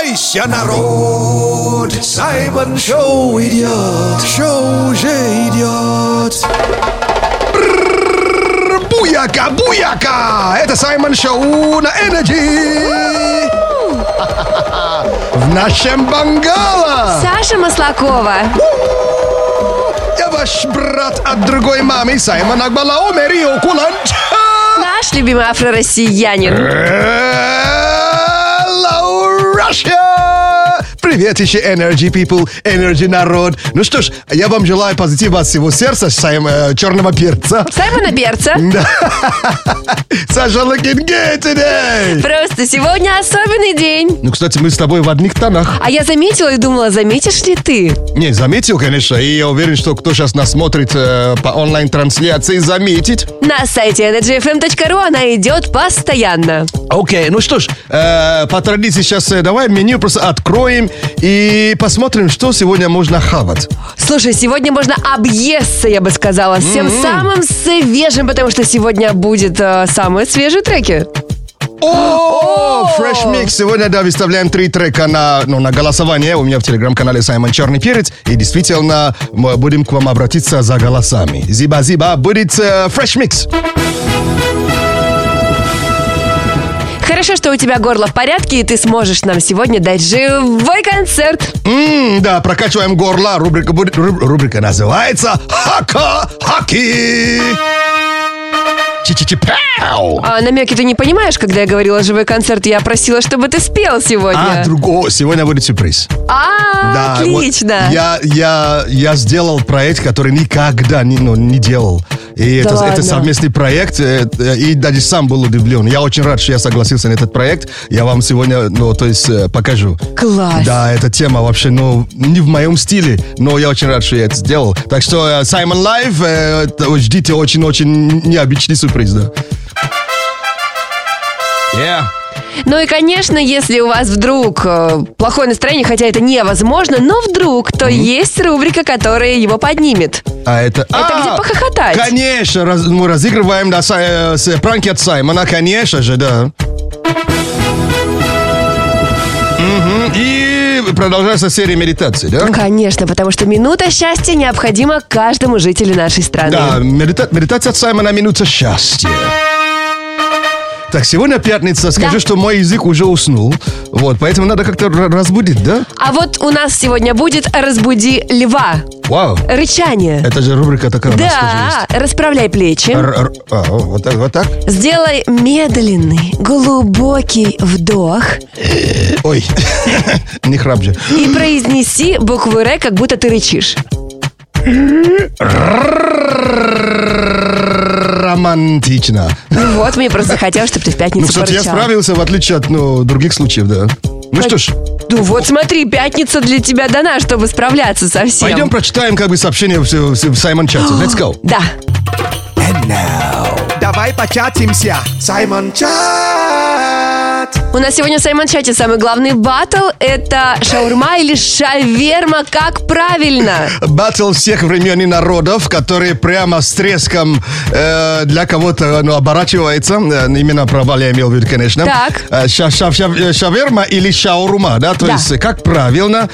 Собирайся, народ! Саймон Шоу идет! Шоу уже идет! Буяка, буяка! Это Саймон Шоу на Energy! В нашем Бангала! Саша Маслакова. Я ваш брат от другой мамы, Саймон Акбалао Мерио Куланч! Наш любимый афро-россиянин. Hello, Russia! Привет еще Energy People, Energy народ. Ну что ж, я вам желаю позитива от всего сердца, Сайм, э, черного перца. Саймона Берца. Да. Саша looking good today. Просто сегодня особенный день. Ну, кстати, мы с тобой в одних тонах. А я заметила и думала, заметишь ли ты? Не, заметил, конечно, и я уверен, что кто сейчас нас смотрит э, по онлайн-трансляции, заметит. На сайте energyfm.ru она идет постоянно. Окей, ну что ж, э, по традиции сейчас э, давай меню просто откроем и посмотрим, что сегодня можно хавать. Слушай, сегодня можно объесться, я бы сказала, всем самым свежим, потому что сегодня будет э, самые свежие треки. О, Fresh Mix. Сегодня, да, выставляем три трека на, ну, на голосование у меня в телеграм-канале Саймон Черный Перец. И действительно, мы будем к вам обратиться за голосами. Зиба-зиба, будет э, Fresh Mix. Хорошо, что у тебя горло в порядке, и ты сможешь нам сегодня дать живой концерт. М, да, прокачиваем горло. Рубрика, рубрика называется Хака Хаки. Чи-чи-чи-пау. А намеки ты не понимаешь, когда я говорила живой концерт, я просила, чтобы ты спел сегодня. А, друго, сегодня будет сюрприз. А, Да, отлично. вот я, я, я сделал проект, который никогда не, ну, не делал. И это, ладно? это совместный проект, э, э, и даже сам был удивлен. Я очень рад, что я согласился на этот проект. Я вам сегодня, ну, то есть, э, покажу. Класс. Да, эта тема вообще, ну, не в моем стиле, но я очень рад, что я это сделал. Так что Саймон Лайв, ждите очень-очень необычный сюрприз, да. Yeah. Ну и, конечно, если у вас вдруг э, плохое настроение, хотя это невозможно, но вдруг, то есть рубрика, которая его поднимет. А это... Это где похохотать. Конечно, раз- мы разыгрываем да, са- э, с, пранки от Саймона, конечно же, да. Мгм, И продолжается серия медитаций, да? Конечно, потому что минута счастья необходима каждому жителю нашей страны. Да, медита- медитация от Саймона «Минута счастья». Так, сегодня пятница. Скажу, Да. что мой язык уже уснул. Вот, поэтому надо как-то разбудить, да? А вот у нас сегодня будет «Разбуди льва». Вау. Рычание. Это же рубрика такая Да, расправляй плечи. Р- р- а, вот так, вот так. Сделай медленный, глубокий вдох Ой, не храп же. и произнеси букву «Р», как будто ты рычишь. Романтично. Ну вот, мне просто захотелось, чтобы ты в Ну, пятницу кстати, я порычал. справился, в отличие от ну, других случаев, да. Ну что ж, Ну вот смотри, пятница для тебя дана, чтобы справляться со всем. пойдем прочитаем как бы сообщение в, в- в Саймон чате. Let's go. Да. Давай початимся. Саймон Чат. У нас сегодня в Саймон Чате самый главный батл – это шаурма или шаверма, как правильно? Батл всех времен и народов, который прямо с треском э, для кого-то ну, оборачивается. Э, именно про Вали я имел в виду, конечно. Так. Э, ша- ша- ша- э, шаверма или шаурма, да? То Да. есть, как правильно.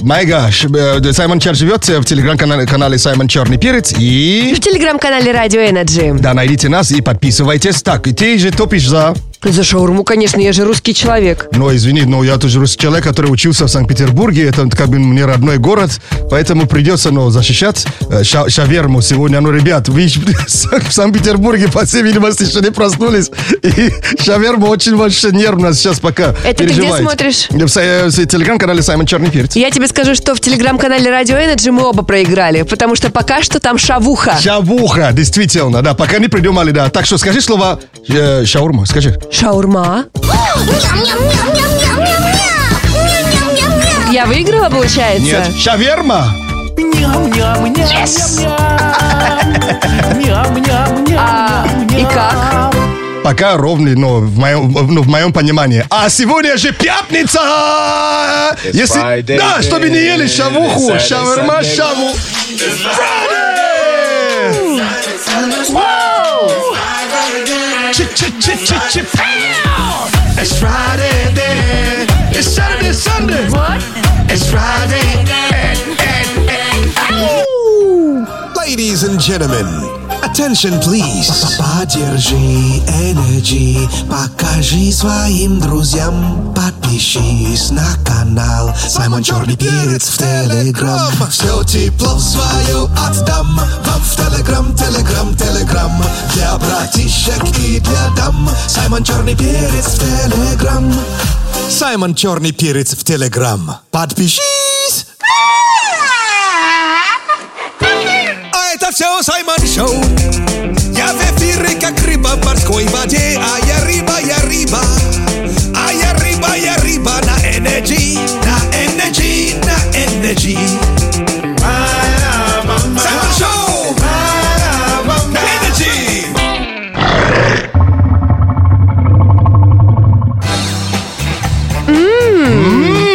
My gosh. Саймон Чар живет в телеграм-канале канале Саймон Черный Перец. И... В телеграм-канале Радио Energy. Да, найдите нас и подписывайтесь. Так, и ты же топишь за... За шаурму, конечно, я же русский человек. Но извини, но я тоже русский человек, который учился в Санкт-Петербурге. Это как бы мне родной город. Поэтому придется ну, защищать э, ша- шаверму сегодня. Ну, ребят, вы в Санкт-Петербурге, по всей видимости, еще не проснулись. И шаверма очень вообще нервно сейчас пока Это ты где переживает. смотришь? В, са- в телеграм-канале Саймон Черный Перец. Я тебе скажу, что в телеграм-канале Радио Energy мы оба проиграли, потому что пока что там шавуха. Шавуха, действительно, да, пока не придумали, да. Так что скажи слово э, шаурма, скажи. Шаурма. Я выиграла, получается? Нет, шаверма. А, и как? Пока ровный, но в моем, ну, в моем понимании. А сегодня же пятница! Если, да, чтобы не ели шавуху, шаверма, шаву. It's Friday then. It's Saturday, Sunday. What? It's Friday. And, and, and, Ladies and gentlemen. Attention please. Поддержи Energy, покажи своим друзьям, подпишись на канал Саймон Черный Перец в Телеграм. Все тепло свое отдам вам в Телеграм, Телеграм, Телеграм. Для братишек и для дам. Саймон Черный Перец в Телеграм. Саймон Черный Перец в Телеграм. Подпишись! А это все Саймон Шоу. Рыба в морской воде. А я рыба, я рыба. А я рыба, я рыба на энергии, на энергии, на энергии. Саймон Шоу. На энергии.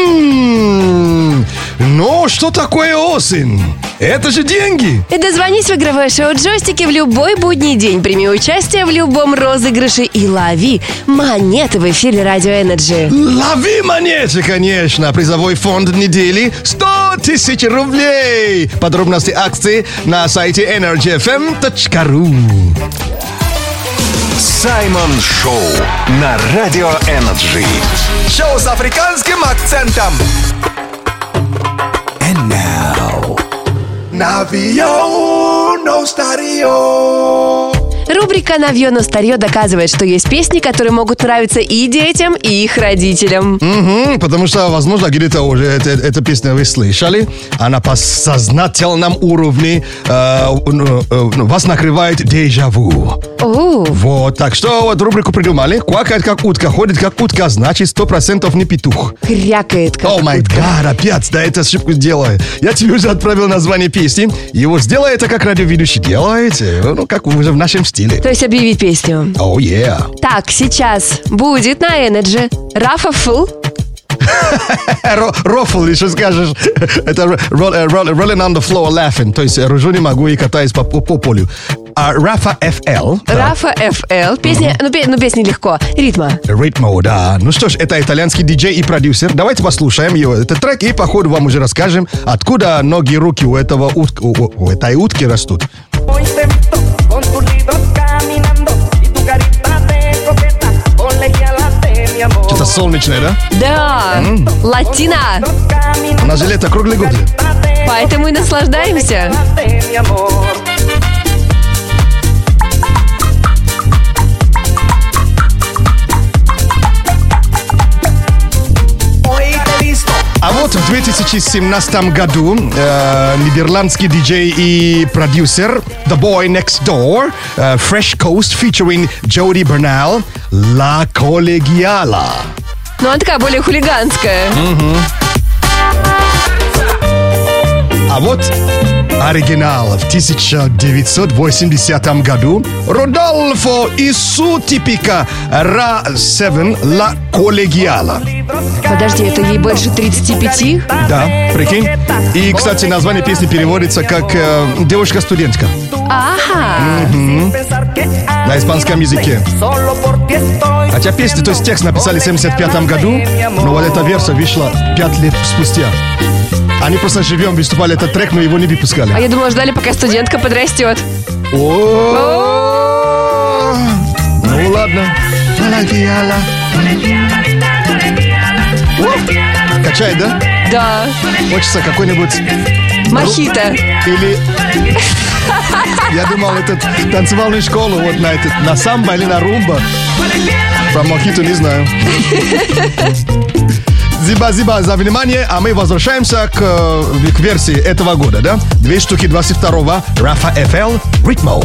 М, Ну, что такое осень? Это же деньги. И дозвонись в игровое шоу «Джойстики» в любой будний день. Прими участие в любом розыгрыше и лови монеты в эфире Радио Энерджи. Лови монеты, конечно. Призовой фонд недели 100 тысяч рублей. Подробности акции на сайте energyfm.ru Саймон Шоу на Радио Энерджи. Шоу с африканским акцентом. Новье на старье. Рубрика «Новье на старье» доказывает, что есть песни, которые могут нравиться и детям, и их родителям. Мгм, потому что, возможно, где-то уже это, эта песня вы слышали. Она по сознательном уровне э, ну, э, ну, вас накрывает дежавю. О, Вот, так что вот рубрику придумали. Квакает как утка, ходит как утка, значит, сто процентов не петух. крякает как О май гад, опять, да, это ошибку сделаю. Я тебе уже отправил название песни. Его сделай это, как радиоведущий делаете. Ну, как уже в нашем стиле. То есть объявить песню. Oh, yeah. Так, сейчас будет на Энерджи Raffa FL. Ро- Рофл, еще скажешь. Это э, rolling on the floor laughing. То есть ржу не могу и катаюсь по, по, по полю. А Рафа FL. Рафа ФЛ. Песня, ну, пе- ну, песня легко. Ritmo. Ritmo, да. Ну что ж, это итальянский диджей и продюсер. Давайте послушаем его, этот трек, и по ходу вам уже расскажем, откуда ноги и руки у этого утк- у, у- у этой утки растут. Что-то солнечное, да? Да, латина. У нас же лето круглый год. Поэтому и наслаждаемся. А вот в 2017 году э, нидерландский диджей и продюсер The Boy Next Door э, Fresh Coast featuring Jody Bernal La Collegiala. Но она такая более хулиганская. А вот оригинал в 1980 году Родольфо и Сутипика Ра-7 La Collegiala. Подожди, это ей больше 35? Да, прикинь. И, кстати, название песни переводится как э, «Девушка-студентка» Ага. que на испанском языке. Хотя песню, то есть текст написали в 75 году, но вот эта версия вышла 5 лет спустя. Они просто живем выступали этот трек, но его не А выпускали. я думала, ждали, пока студентка подрастет. О, Ну ладно. Качает, да? Да. Хочется какой-нибудь... Мохито. Или... Я думал, это танцевальную школу вот на, этот, на самбо или на румба. Про мохито не знаю. Зиба-зиба за внимание, а мы возвращаемся к, э, к версии этого года, да? Две штуки 22-го, Рафа FL, Ритмо.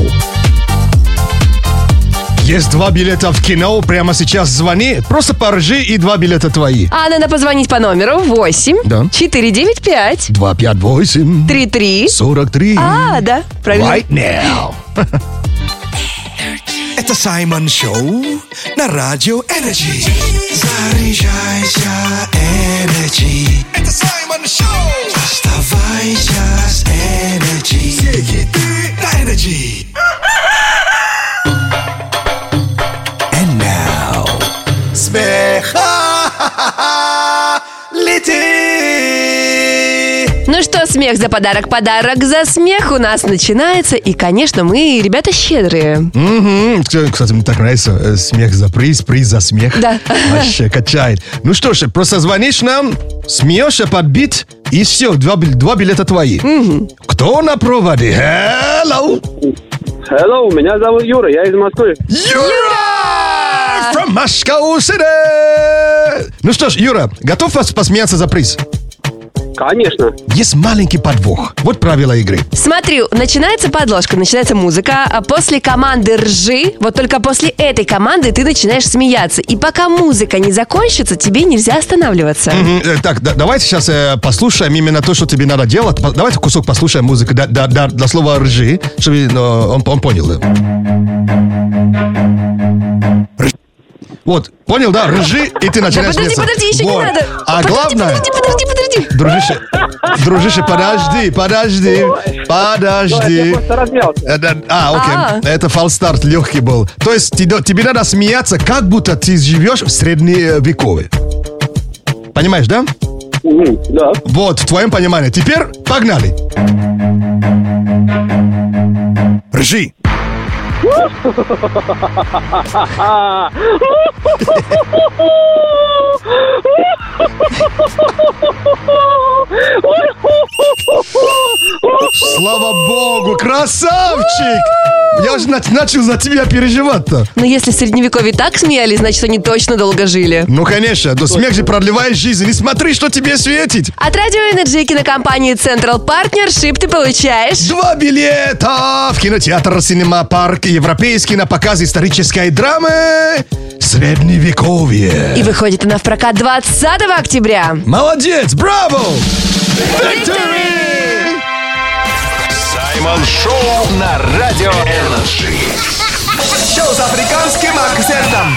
Есть два билета в кино, прямо сейчас звони, просто поржи и два билета твои. А надо позвонить по номеру 8 Да. 495 258 33. 43 А, да, правильно. Right now. Это Саймон Шоу на Радио Энерджи. Заряжайся, Энерджи. Это Саймон Шоу. Оставайся с Энерджи. Все на Энерджи. And now. Смеха! Смех за подарок, подарок за смех у нас начинается. И, конечно, мы, ребята, щедрые. Мгм. Кстати, мне так нравится э, смех за приз, приз за смех. Да. Вообще качает. Ну что ж, просто звонишь нам, смеешься под бит, и все, два, два билета твои. Кто на проводе? Hello! Hello, меня зовут Юра, я из Москвы. Юра! From Moscow City! Ну что ж, Юра, готов вас посмеяться за приз? Конечно. Есть маленький подвох. Вот правила игры. Смотри, начинается подложка, начинается музыка, а после команды «ржи», вот только после этой команды ты начинаешь смеяться. И пока музыка не закончится, тебе нельзя останавливаться. Мгм, э, Так, да- давайте сейчас э, послушаем именно то, что тебе надо делать. По- Давайте кусок послушаем музыку до, до- до- до слова «ржи», чтобы э, он, он понял. Рж- Вот, понял, да? Ржи, и ты Да начинаешь подожди, смеяться. подожди, еще Вот. не надо. А подожди, главное... Подожди, подожди, подожди. Дружище, дружище, подожди, подожди, подожди. Э, да, А, окей. А. Это фалстарт легкий был. То есть тебе, тебе надо смеяться, как будто ты живешь в средневековье. Понимаешь, да? Да. Вот, в твоем понимании. Теперь погнали. Ржи. Слава богу, красавчик! Я нач- начал за тебя переживать-то. Но если в средневековье так смеялись, значит, они точно долго жили. Ну, конечно, но смех же продлевает жизнь. И смотри, что тебе светит. От радио Energy кинокомпании Central Partnership ты получаешь... Два билета в кинотеатр «Синема Парк» европейский на показ исторической драмы «Средневековье». И выходит она в прокат 20 октября. Молодец, браво! Victory! Саймон Шоу на Радио Энерджи. Шоу с африканским акцентом.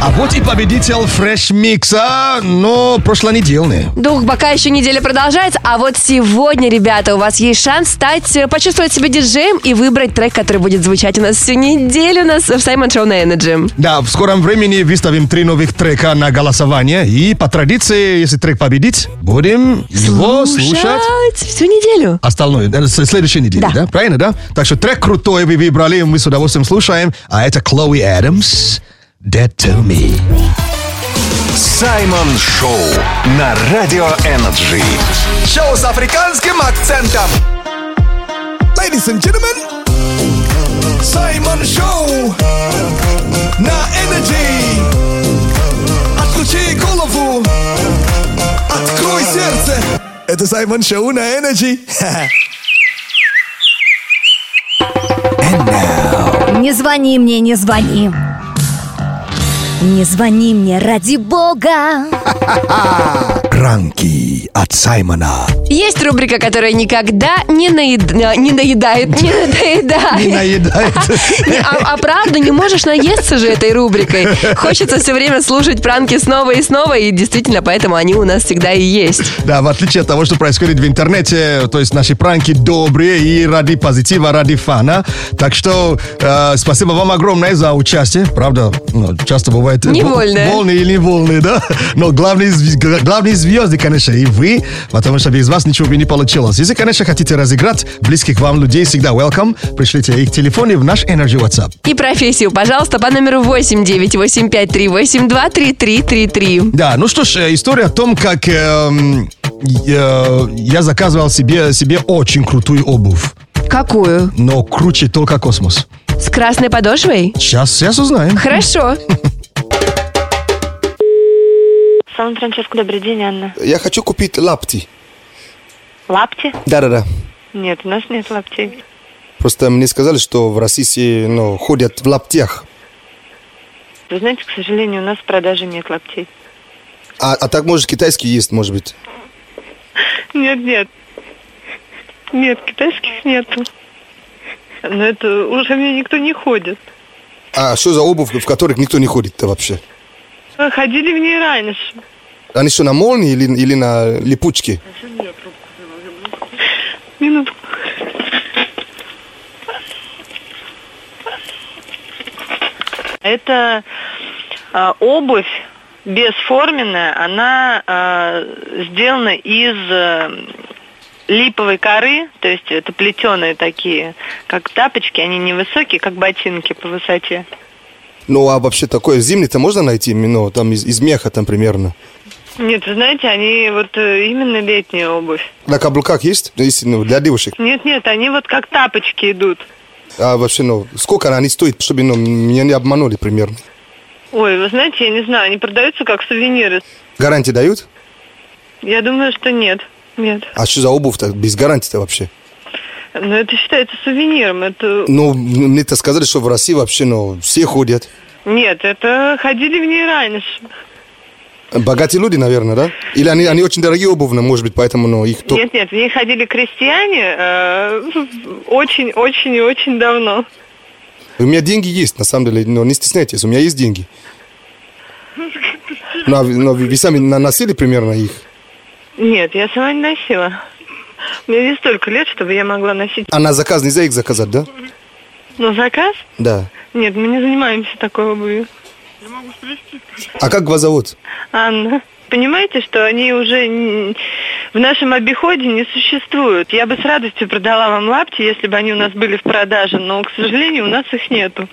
А вот и победитель Fresh Микса, но прошлонедельный. Дух бока еще неделя продолжается, а вот сегодня, ребята, у вас есть шанс стать, э, почувствовать себя диджеем и выбрать трек, который будет звучать у нас всю неделю у нас в Саймон Шоу на Energy. Да, в скором времени выставим три новых трека на голосование. И по традиции, если трек победит, будем его слушать. всю неделю. Остальное, э, следующей неделе, Да. да. Правильно, да? Так что трек крутой вы выбрали, мы с удовольствием слушаем. А это Chloe Adams, Dead to Me. Саймон Шоу на Радио Энерджи. Шоу с африканским акцентом. Ladies and gentlemen, Саймон Шоу на Energy. Отключи голову, открой сердце. Это Саймон Шоу на Energy. Не звони мне, не звони. Не звони мне ради бога. Ранки от Саймона. Есть рубрика, которая никогда не, наед- э, не наедает, не надоедает. Не наедает. А, а правда, не можешь наесться же этой рубрикой. Хочется все время слушать пранки снова и снова, и действительно, поэтому они у нас всегда и есть. Да, в отличие от того, что происходит в интернете, то есть наши пранки добрые и ради позитива, ради фана. Так что э, спасибо вам огромное за участие. Правда, ну, часто бывает... э, Невольное. Волны или невольные, да? Но главные, зв- г- главные звезды, конечно, и вы, потому что без вас ничего бы не получилось. Если, конечно, хотите разыграть близких вам людей, всегда welcome. Пришлите их телефоны в наш Energy WhatsApp. И профессию, пожалуйста, по номеру 89853823333. Да, ну что ж, э, история о том, как эм, э, я заказывал себе, себе очень крутую обувь, Какую? но круче только космос. С красной подошвой? Сейчас, сейчас узнаем. Хорошо. Сан-Франциско, добрый день, Анна. Я хочу купить лапти. Лапти? Да-да-да. Нет, у нас нет лаптей. Просто мне сказали, что в России ну, ходят в лаптях. Вы знаете, к сожалению, у нас в продаже нет лаптей. А, а так, может, китайский есть, может быть. Нет, нет. Нет, китайских нету. Но это уже мне никто не ходит. А что за обувь, в которых никто не ходит-то вообще? Ходили в ней раньше. Они что, на молнии или, или на липучке? Минутку. Это а, обувь бесформенная, она э, сделана из э, липовой коры, то есть это плетеные такие, как тапочки, они невысокие, как ботинки по высоте. Ну, а вообще такое зимний-то можно найти, ну, там из, из меха там примерно? Нет, знаете, они вот э, именно летняя обувь. На каблуках есть? Ну, Если, ну, для девушек. Нет, нет, они вот как тапочки идут. А вообще, ну, сколько они стоят, чтобы, ну, меня не обманули примерно? Ой, вы знаете, я не знаю, они продаются как сувениры. Гарантии дают? Я думаю, что нет. Нет. А что за обувь-то без гарантии-то вообще? Но это считается сувениром. Это... Ну, мне-то сказали, что в России вообще, ну, все ходят. Нет, это ходили в ней раньше. Богатые люди, наверное, да? Или они, они очень дорогие обувные, может быть, поэтому, ну, их... Нет, нет, в ней ходили крестьяне э, очень, очень и очень давно. У меня деньги есть, на самом деле, но не стесняйтесь, у меня есть деньги. Ну, а но вы, вы сами носили примерно их? Нет, я сама не носила. Мне не столько лет, чтобы я могла носить. А на заказ нельзя их заказать, да? Но заказ? Да. Нет, мы не занимаемся такой обувью. А как вас зовут? Анна, понимаете, что они уже в нашем обиходе не существуют. Я бы с радостью продала вам лапти, если бы они у нас были в продаже, но, к сожалению, у нас их нету.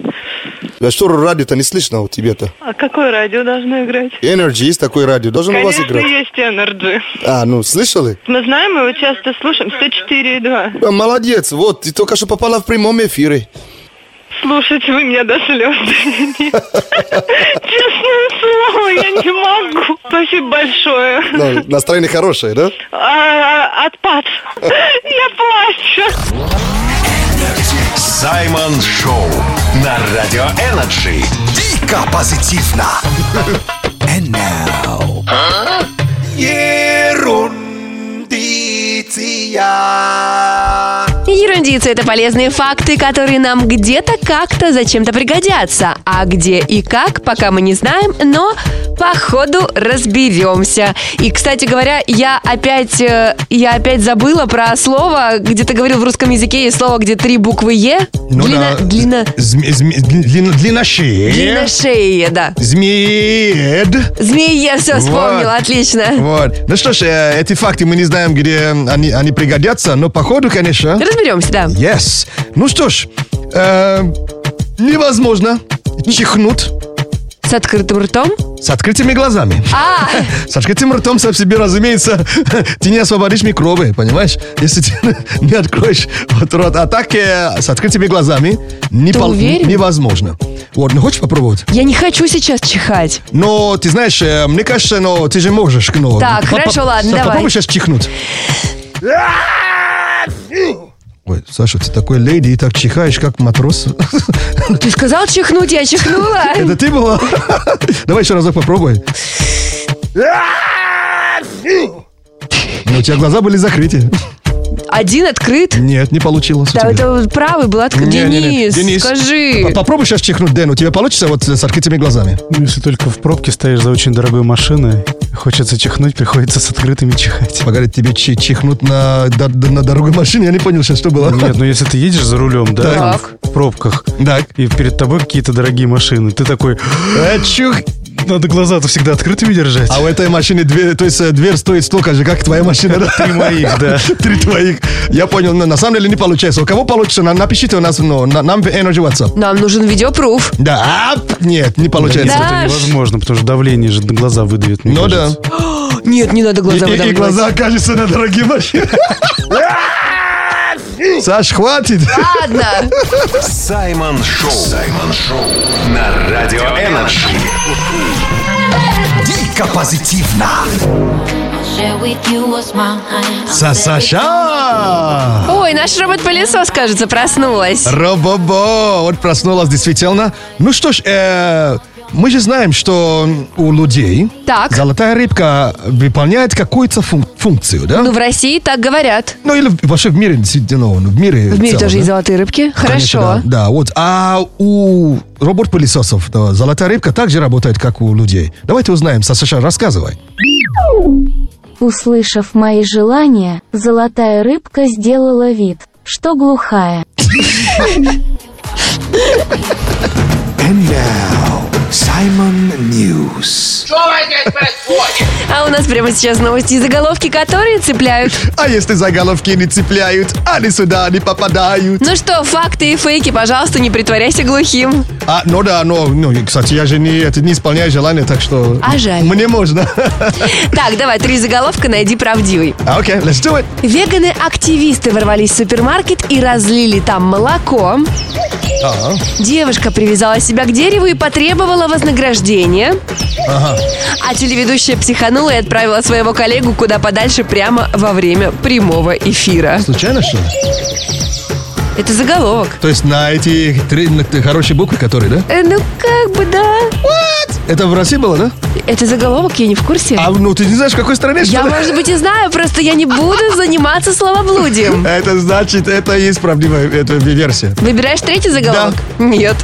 А что радио-то не слышно у тебя-то? А какое радио должно играть? Energy есть такое радио, должен у вас Конечно, играть? есть Energy. А, ну, слышали? Мы знаем, его часто слушаем. 104,2. А, Молодец, вот, ты только что попала в прямом эфире. Слушайте, вы меня до слез довели. Я не могу. Спасибо большое. Ну, настроение хорошее, да? А, отпад. Я плачу. Саймон Шоу на Радио Energy. Дико позитивно. And now. Ерундиция. Ерундицы – это полезные факты, которые нам где-то как-то зачем-то пригодятся. А где и как, пока мы не знаем, но по ходу разберемся. И, кстати говоря, я опять, э, я опять забыла про слово, где ты говорил в русском языке есть слово, где три буквы «е». Ну длина, да. длина, Зме- зме- длин- длинношея. длинношея, да. Змеед. Змея, все вспомнила, Вот. отлично. Вот. Ну что ж, э, эти факты мы не знаем, где они, они пригодятся, но походу, конечно. Разберемся, да. Yes. Ну что ж, э, невозможно чихнуть С открытым ртом. с открытыми глазами. А, С открытым ртом сам себе, разумеется, ты не освободишь микробы, понимаешь? Если ты не откроешь вот рот. А так э, с открытыми глазами не уверен? невозможно. Вот, ну хочешь попробовать? я не хочу сейчас чихать. Но ты знаешь, э, мне кажется, но ты же можешь. Ну, Так, хорошо, ладно, да, давай. Попробуй сейчас чихнуть. Ой, Саша, ты такой леди и так чихаешь, как матрос. Ты сказал чихнуть, я чихнула. Это ты была? Давай еще разок попробуй. Ну, у тебя глаза были закрыты. Один открыт. Нет, не получилось. у Да, тебя. это правый был открыт. Не-не-не, Денис, скажи. Попробуй сейчас чихнуть, Дэн, у тебя получится вот с открытыми глазами? Ну, Если только в пробке стоишь за очень дорогой машиной, хочется чихнуть, приходится с открытыми чихать. Погоди, тебе чи- чихнуть на, на дорогой машине? Я не понял сейчас, что было. Нет, ну если ты едешь за рулем, да, Так. в пробках, Так. и перед тобой какие-то дорогие машины, ты такой, Э, чух. надо глаза-то всегда открытыми держать. А у этой машины дверь, то есть э, дверь стоит столько же, как твоя машина? Три моих, да. Три твоих. Я понял, но на самом деле не получается. У кого получится, на- напишите у нас, ну, на- нам в Energy WhatsApp. Нам нужен видеопруф. Да, нет, не получается. Да. Это невозможно, потому что давление же глаза выдавит. Ну да. Нет, не надо глаза и- и выдавливать. глаза окажутся на дорогие машины. Саш, хватит. Ладно. Саймон Шоу. Саймон Шоу на Радио Energy. Дико позитивно. Са-Саша. Ой, наш робот-пылесос, кажется, проснулась. Робобо. Вот проснулась действительно. Ну что ж, э, мы же знаем, что у людей Так. золотая рыбка выполняет какую-то фун- функцию, да? Ну, в России так говорят. Ну, или вообще в мире, ну, в мире В мире целом, тоже да? есть золотые рыбки. Конечно, Хорошо. да, да, вот. А у робот-пылесосов да, золотая рыбка также работает, как у людей. Давайте узнаем. Саша, рассказывай. Услышав мои желания, золотая рыбка сделала вид, что глухая. And now, Simon News. Что здесь происходит? А у нас прямо сейчас новости и заголовки, которые цепляют. А если заголовки не цепляют, они сюда не попадают. Ну что, факты и фейки, пожалуйста, не притворяйся глухим. А, ну да, но, ну, кстати, я же не, это, не исполняю желание, так что... А жаль. Мне можно. Так, давай, три заголовка, найди правдивый. А, Окей, let's do it. Веганы-активисты ворвались в супермаркет и разлили там молоко. Ага. Девушка привязала себя к дереву и потребовала вознаграждения. Ага. А телеведущая психанула и отправила своего коллегу куда подальше прямо во время прямого эфира. Случайно, что ли? Это заголовок. То есть на эти три на хорошие буквы, которые, да? Э, ну, как бы да. Это в России было, да? Это заголовок, я не в курсе. А ну ты не знаешь, в какой стране, что Я, ли? может быть, и знаю, просто я не буду заниматься словоблудием. Это значит, это есть правдивая это версия. Выбираешь третий заголовок? Нет.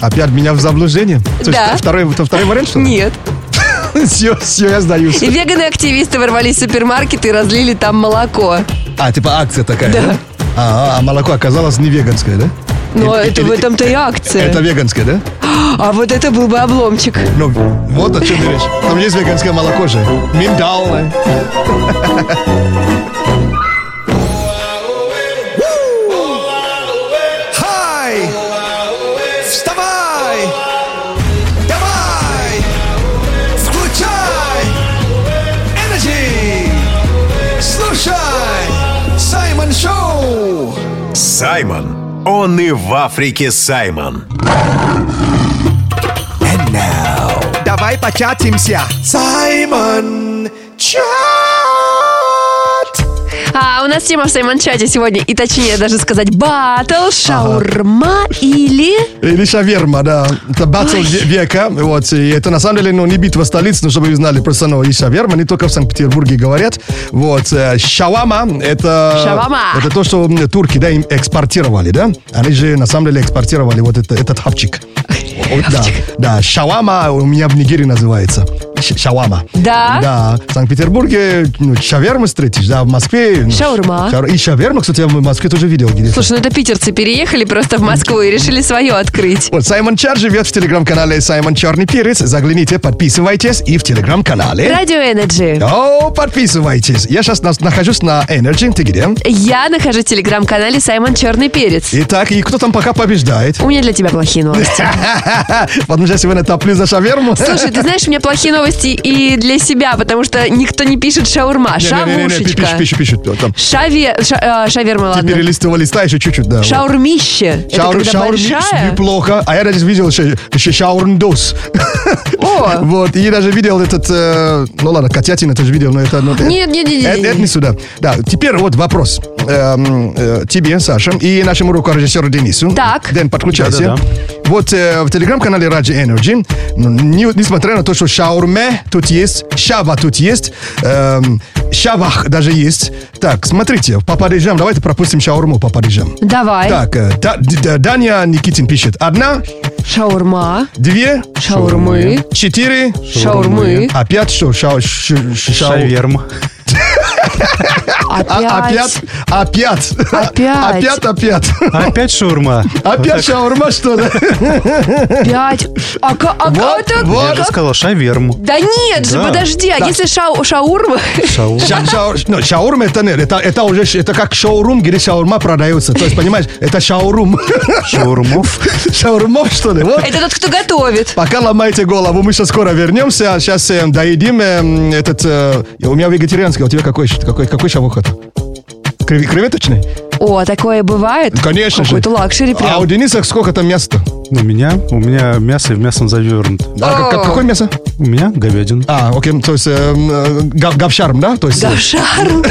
Опять меня в заблуждение? То есть Да. второй, это второй вариант, что ли? Нет. Все, все, я сдаюсь. И веганы-активисты ворвались в супермаркет и разлили там молоко. А, типа акция такая, Да. да? А, а молоко оказалось не веганское, да? Но Или- это в или- этом-то и акция. Это веганское, да? А вот это был бы обломчик. Ну, вот о чем ты речь. Там есть веганское молоко же. Миндальное. Он и в Африке Саймон. Давай початимся! Саймон Чат! Нас тема в Саймон-чате сегодня, и точнее даже сказать, батл, шаурма или... Или шаверма, да. Это батл века. Вот. И это на самом деле ну, не битва столиц, но чтобы вы знали, просто ну, и шаверма, не только в Санкт-Петербурге говорят. Вот. э, Шавама, это... Шавама. Это то, что турки, да, им экспортировали, да? Они же на самом деле экспортировали вот это, этот хавчик. Вот, да, да, шавама у меня в Нигерии называется. Шавама. Да? Да. В Санкт-Петербурге ну, шаверму встретишь, да, в Москве. ну, Шаурма. шаур- И шаверму, кстати, я в Москве тоже видел где-то. Слушай, ну это питерцы переехали просто в Москву и решили свое открыть. Вот Саймон Чар живет в телеграм-канале Саймон Черный Перец. Загляните, подписывайтесь и в телеграм-канале. Радио Energy. О, подписывайтесь. Я сейчас нахожусь на Energy. Ты где? Я нахожусь в телеграм-канале Саймон Черный Перец. Итак, и кто там пока побеждает? У меня для тебя плохие новости. Потому что я сегодня топлю за шаверму. Слушай, ты знаешь, у меня плохие новости и для себя, потому что никто не пишет шаурма, шавушечка. Пишут, пишут. Вот Там. Шаве... ша- э, шаверма, Ты ладно. перелистывал листа еще чуть-чуть, да. Шаурмище. Это Шаур, когда шаурми- большая? неплохо. А я даже видел еще, еще шаурндос. О! Вот, и даже видел этот, э, ну ладно, котятина тоже видел, но это... ну, это- Нет, нет, нет, нет, Это, это не сюда. Да, теперь вот вопрос эм, э, тебе, Саша, и нашему рукорежиссеру Денису. Так. Дэн, подключайся. Да-да-да. Вот э, в телеграм-канале Раджи Energy, ну, не- несмотря на то, что шаурме тут есть, шава тут есть, эм, шавах даже есть. Так, смотрите, по Парижам, давайте пропустим шаурму по Парижам. Давай. Так, э, Да- Д- Даня Никитин пишет. Одна, Шаурма. две, Шаурмы. четыре, Шаурмы. а пять что? Шау- ш- ш- шау- Шаверма. А- Опять, опять, Опять. опять, опять. Опять шаурма. Опять шаурма, что ли? Пять. А, а Вот, это. Я же как? сказал шаверму. Да нет же, подожди, а если шау, шаурма? Шаурма. Ша- шау- ну, Шаурма это нет, это, уже это как шоурум, где шаурма продается. То есть, понимаешь, это шаурум. Шаурмов. Шаурмов, что ли? Вот. Это тот, кто готовит. Пока ломаете голову, мы сейчас скоро вернемся. Сейчас э, доедим э, этот... э, у меня вегетарианский, а у тебя какой, какой, какой шавуха Креветочный? О, такое бывает? Конечно же. Какой-то luxury А прям. у Дениса сколько там мяса У меня, у меня мясо в мясом завернуто. А, как- как- какое мясо? У меня говядина. А, окей, то есть э, э, гав- гавшарм, да? То есть, э, Гавшарм.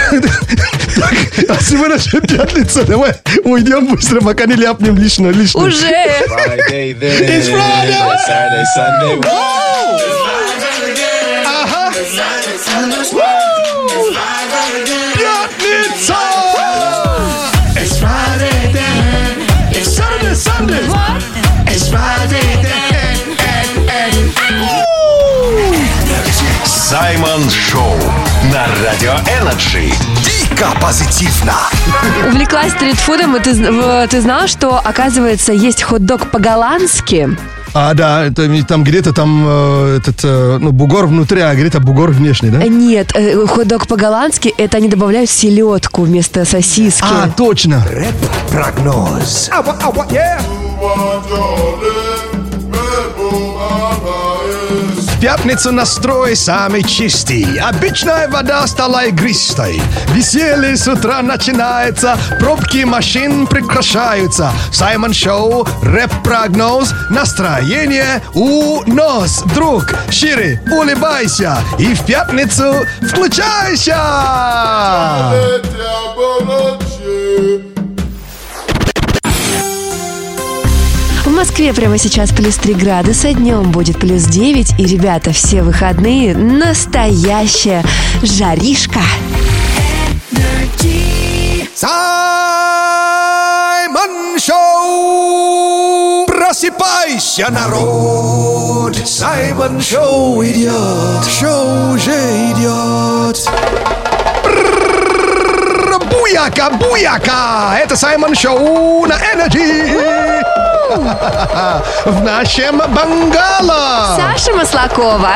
А сегодня же пятница, давай уйдем быстро, пока не ляпнем лишнее. лишнее. Уже. It's Friday! Ага. Саймон Шоу на Радио Energy. Дико позитивно! Увлеклась стритфудом, и ты, ты знал, что, оказывается, есть хот-дог по-голландски? А, да, это там где-то там э, этот, э, ну, бугор внутри, а где-то бугор внешний, да? Нет, э, хот-дог по-голландски это они добавляют селедку вместо сосиски. А, точно. Прогноз. В пятницу настрой самый чистый. Обычная вода стала игристой. Веселье с утра начинается, пробки машин прекращаются. Саймон Шоу, рэп-прогноз, настроение у нос. Друг, шире улыбайся и в пятницу включайся! В Москве прямо сейчас плюс 3 градуса, днем будет плюс 9. И, ребята, все выходные настоящая жаришка. Саймон Шоу! Просыпайся, народ! Саймон Шоу идет! Шоу уже идет! Буяка, буяка! Это Саймон Шоу на Energy! В нашем Бангала! Саша Маслакова.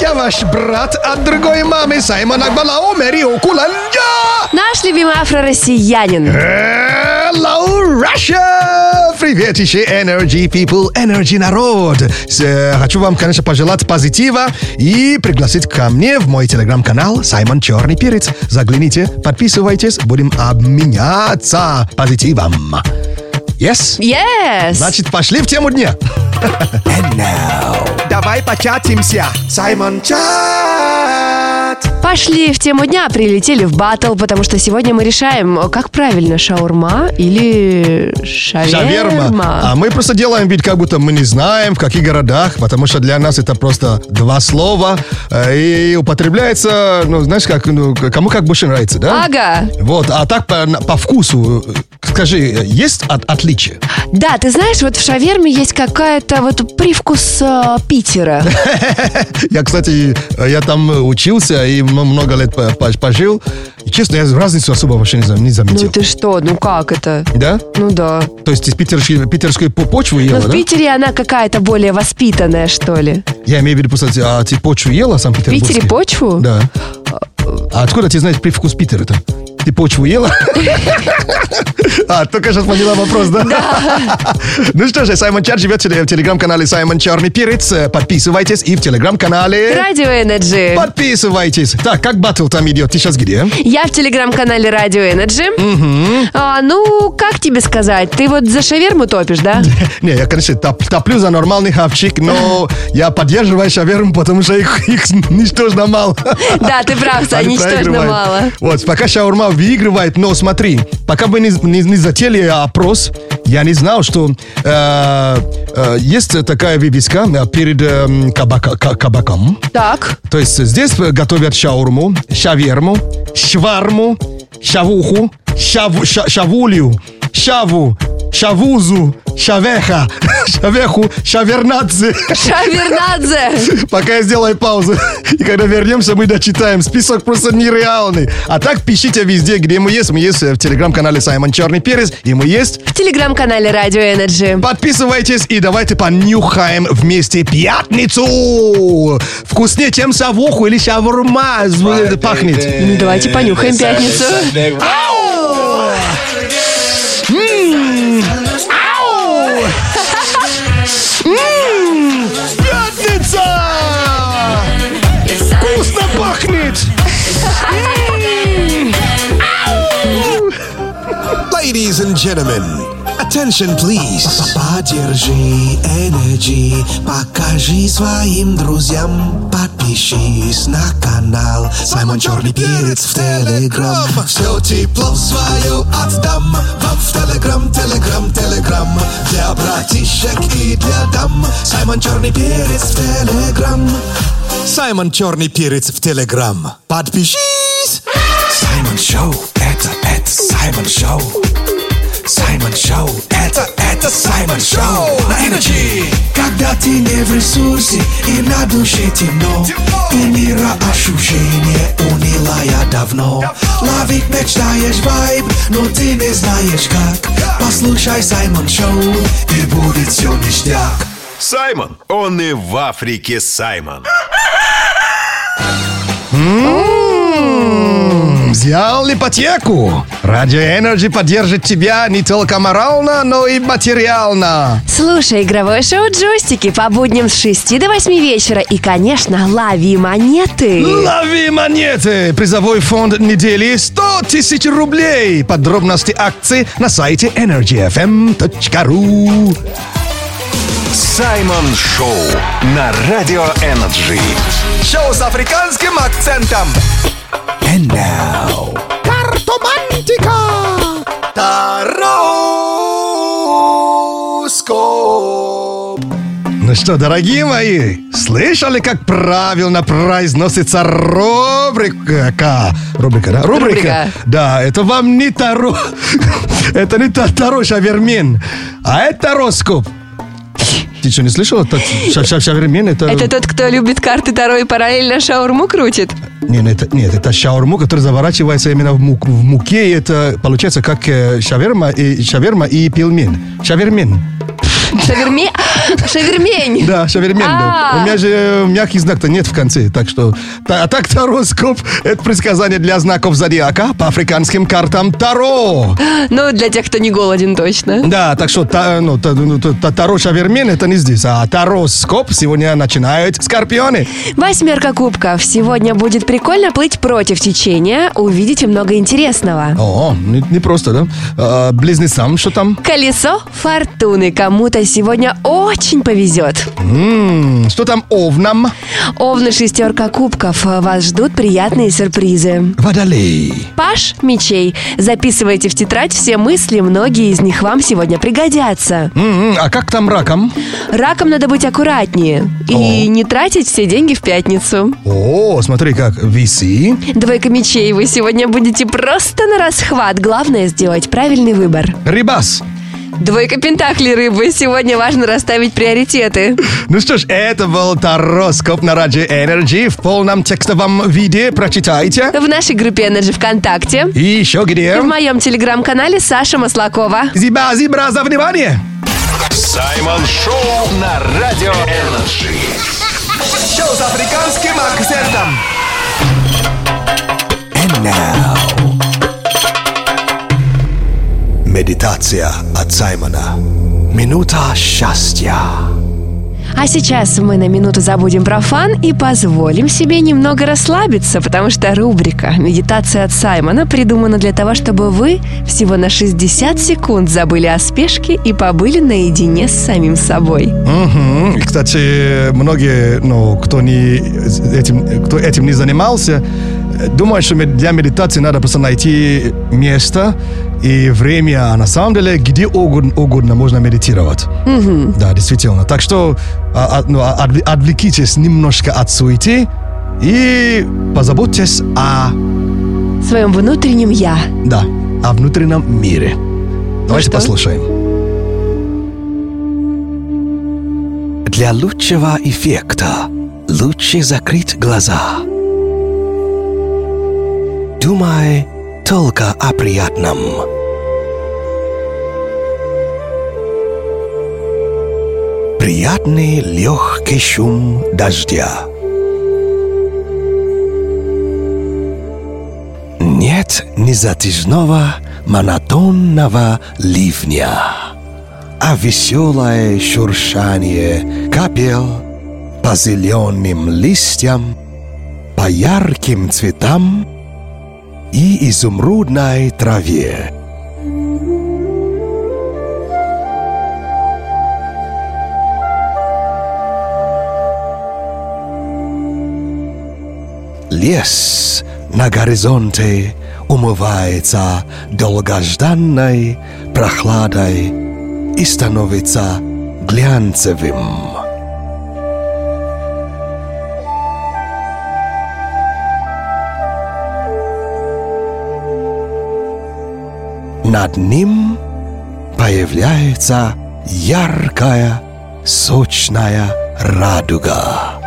Я ваш брат от другой мамы Саймон Акбалао Мэрио Куланджа! Наш любимый афро-россиянин. Hello, Russia! Привет еще Energy People, Energy народ! Э, хочу вам, конечно, пожелать позитива и пригласить ко мне в мой телеграм-канал Саймон Черный Перец. Загляните, подписывайтесь, будем обменяться позитивом. Yes? Yes! Значит, пошли в тему дня. Давай початимся! Саймон Чат! Пошли в тему дня, прилетели в батл, потому что сегодня мы решаем, как правильно, шаурма или шаверма. Шаверма. А мы просто делаем вид, как будто мы не знаем, в каких городах, потому что для нас это просто два слова. э, И употребляется, ну, знаешь, как, ну, кому как больше нравится, да? Ага. Вот, а так по, по вкусу, э, скажи, есть от- отличие? Да, ты знаешь, вот в шаверме есть какая-то вот привкус э, Питера. Я, кстати, я там учился и много лет по- по- пожил. И, честно, я разницу особо вообще не, зам- не заметил. Ну ты что, ну как это? Да? Ну да. То есть из питерской, питерской по- почвы ела, Но в да? Питере она какая-то более воспитанная, что ли. Я имею в виду, просто, а ты почву ела, В Санкт-Петербургский? Питере почву? Да. А откуда ты знаешь привкус Питера-то? Ты почву ела? А, только сейчас поняла вопрос, да? Ну что же, Саймон Чар живет в теле- в телеграм-канале Саймон Черный Перец. Подписывайтесь и в телеграм-канале... Радио Energy. Подписывайтесь. Так, как батл там идет? Ты сейчас где? Я в телеграм-канале Радио Energy. А, ну, как тебе сказать? Ты вот за шаверму топишь, да? Не, я, конечно, топ- топлю за нормальный хавчик, но я поддерживаю шаверму, потому что их, ничтожно мало. Да, ты прав, Они ничтожно мало. Вот, пока шаурма выигрывает, но смотри, пока мы не, не, не затели опрос, я не знал, что э, э, есть такая вывеска э, перед э, кабака- ка- кабаком. Так. То есть здесь готовят шаурму, шаверму, шварму, шавуху, шаву, ша- шавулю, шаву, шавузу, шавеха, шавеху, шавернадзе. Шавернадзе. Пока я сделаю паузу. И когда вернемся, мы дочитаем. Список просто нереальный. А так пишите везде, где мы есть. Мы есть в телеграм-канале Саймон Черный Перец. И мы есть В телеграм-канале Радио Energy. Подписывайтесь и давайте понюхаем вместе пятницу. Вкуснее, чем савуху или шаурма зв- пахнет. Ну, давайте понюхаем пятницу. М, Ladies and gentlemen, attention please. Поддержи Energy, покажи своим друзьям, подпишись на канал Саймон Черный Перец в Телеграм. Все тепло свое отдам вам в Телеграм, Телеграм, Телеграм. Для братишек и для дам Саймон Черный Перец в Телеграм. Саймон Черный Перец в Телеграм. Подпишись! Саймон Шоу, это, это Саймон Шоу. Саймон Шоу, это, это Саймон Шоу на Energy. Когда ты не в ресурсе И на душе темно И мира ощущение унылая давно Ловить мечтаешь вайб Но ты не знаешь как Послушай Саймон Шоу И будет все ништяк Саймон, он и в Африке Саймон. М, Взял ипотеку. Радио Energy поддержит тебя не только морально, но и материально. Слушай игровое шоу «Джойстики» по будням с 6 до 8 вечера. И, конечно, лови монеты. Лови монеты! Призовой фонд недели 100 тысяч рублей. Подробности акции на сайте energyfm.ru Саймон Шоу на Радио Energy. Шоу с африканским акцентом And now Картомантика Тароскоп Ну что, дорогие мои, слышали, как правильно произносится рубрика? Рубрика, да? Рубрика. Рубрика. Да, это вам не Таро. Это не та- Таро Шавермен, а это Тароскоп. Ты что, не слышал? Это ша- ша- Шавермен это... Это тот, кто любит карты Таро и параллельно шаурму крутит? Нет, это, нет, это шаурму, который заворачивается именно в, мук- в муке. И это получается как э, шаверма и, шаверма и пельмен. Шавермен. Шаверме... Шавермень! Да, шавермен. да. А. У меня же мягкий знак-то нет в конце. Так что... а так тароскоп – это предсказание для знаков зодиака по африканским картам Таро. Ну, для тех, кто не голоден точно. Да, так что ну, ну, та- та- Таро Шавермен – это не здесь. А Тароскоп сегодня начинают скорпионы. Восьмерка кубков. Сегодня будет прикольно плыть против течения. Увидите много интересного. О, не, не просто, да? А, близнецам что там? Колесо фортуны. Кому-то сегодня очень повезет. М, что там овнам? Овны шестерка кубков. Вас ждут приятные сюрпризы. Водолей. Паш мечей. Записывайте в тетрадь все мысли, многие из них вам сегодня пригодятся. М, А как там раком? Раком надо быть аккуратнее и не тратить все деньги в пятницу. О, смотри как, весы. Двойка мечей, вы сегодня будете просто на расхват. Главное сделать правильный выбор. Рыбас. Двойка пентаклей рыбы. Сегодня важно расставить приоритеты. Ну что ж, это был Тароскоп на Радио Energy в полном текстовом виде. Прочитайте. В нашей группе Energy ВКонтакте. И еще где? В моем телеграм-канале Саша Маслакова. Зиба, зибра, за внимание! Саймон Шоу на Радио Energy. Шоу с африканским акцентом And now Медитация от Саймона. Минута счастья. А сейчас мы на минуту забудем про fun и позволим себе немного расслабиться, потому что рубрика «Медитация от Саймона» придумана для того, чтобы вы всего на 60 секунд забыли о спешке и побыли наедине с самим собой. И, Кстати, многие, ну, кто, не, этим, кто этим не занимался, думают, что для медитации надо просто найти место и время, а на самом деле где угодно, угодно можно медитировать. Да, действительно. Так что а, а, ну, отвл- отвлекитесь немножко от суеты и позаботьтесь о, своем внутреннем «я». да, о внутреннем мире. Давайте что? послушаем. Для лучшего эффекта лучше закрыть глаза. Думай только о приятном. Приятный легкий шум дождя. Нет незатяжного монотонного ливня а веселое шуршание капел по зеленым листьям, по ярким цветам и изумрудной траве. Лес на горизонте умывается долгожданной прохладой и становится глянцевым. Над ним появляется яркая Сочная радуга.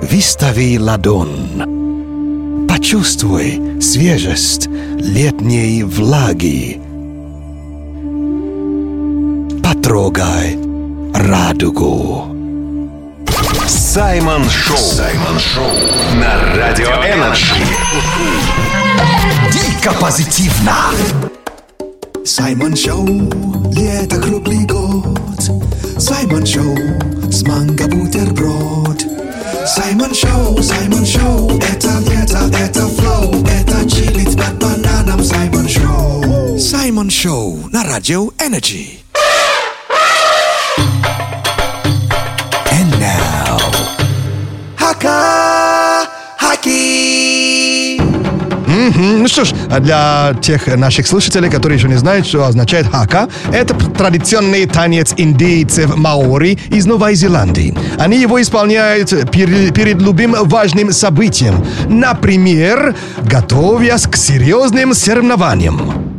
Выстави ладонь. Почувствуй свежесть летней влаги. Потрогай радугу. Саймон Шоу. Саймон Шоу. На Радио Energy. Дико позитивно. Саймон Шоу, лето круглый год. Саймон Шоу, с манго бутерброд. Саймон Шоу, Саймон Шоу, это лето, это флоу, это чилит под бананом Саймон Шоу. Саймон Шоу на радио Energy. Мгм. Ну что ж, а для тех наших слушателей, которые еще не знают, что означает хака, это традиционный танец индейцев маори из Новой Зеландии. Они его исполняют пере- перед любым важным событием. Например, готовясь к серьезным соревнованиям.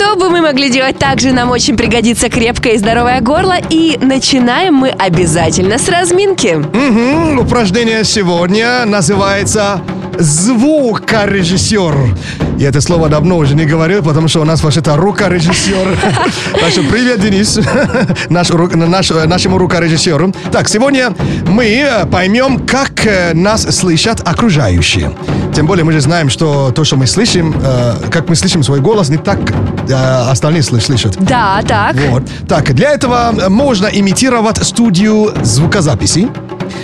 Чтобы мы могли делать так же, нам очень пригодится крепкое и здоровое горло. И начинаем мы обязательно с разминки. Мгм. Упражнение сегодня называется звукорежиссер. Я это слово давно уже не говорил, потому что у нас вообще-то рукорежиссер. Так что привет, Денис, наш, наш- нашему рукорежиссеру. Так, сегодня мы э, поймем, как э, нас слышат окружающие. Тем более мы же знаем, что то, что мы слышим, э, как мы слышим свой голос, не так э, остальные сл- слышат. Да, так. Вот. Так, для этого можно имитировать студию звукозаписи.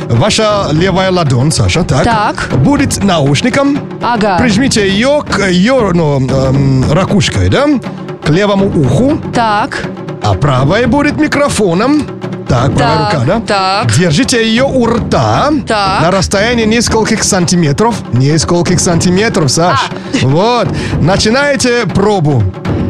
Ваша левая ладонь, Саша, так, Так. будет наушником. Ага. Прижмите ее к ее ну, эм, ракушкой, да, к левому уху, Так. а правая будет микрофоном. Так, правая рука, да? так. Держите ее у рта Так. на расстоянии нескольких сантиметров. Нескольких сантиметров, Саш. А. Вот. Начинаете пробу.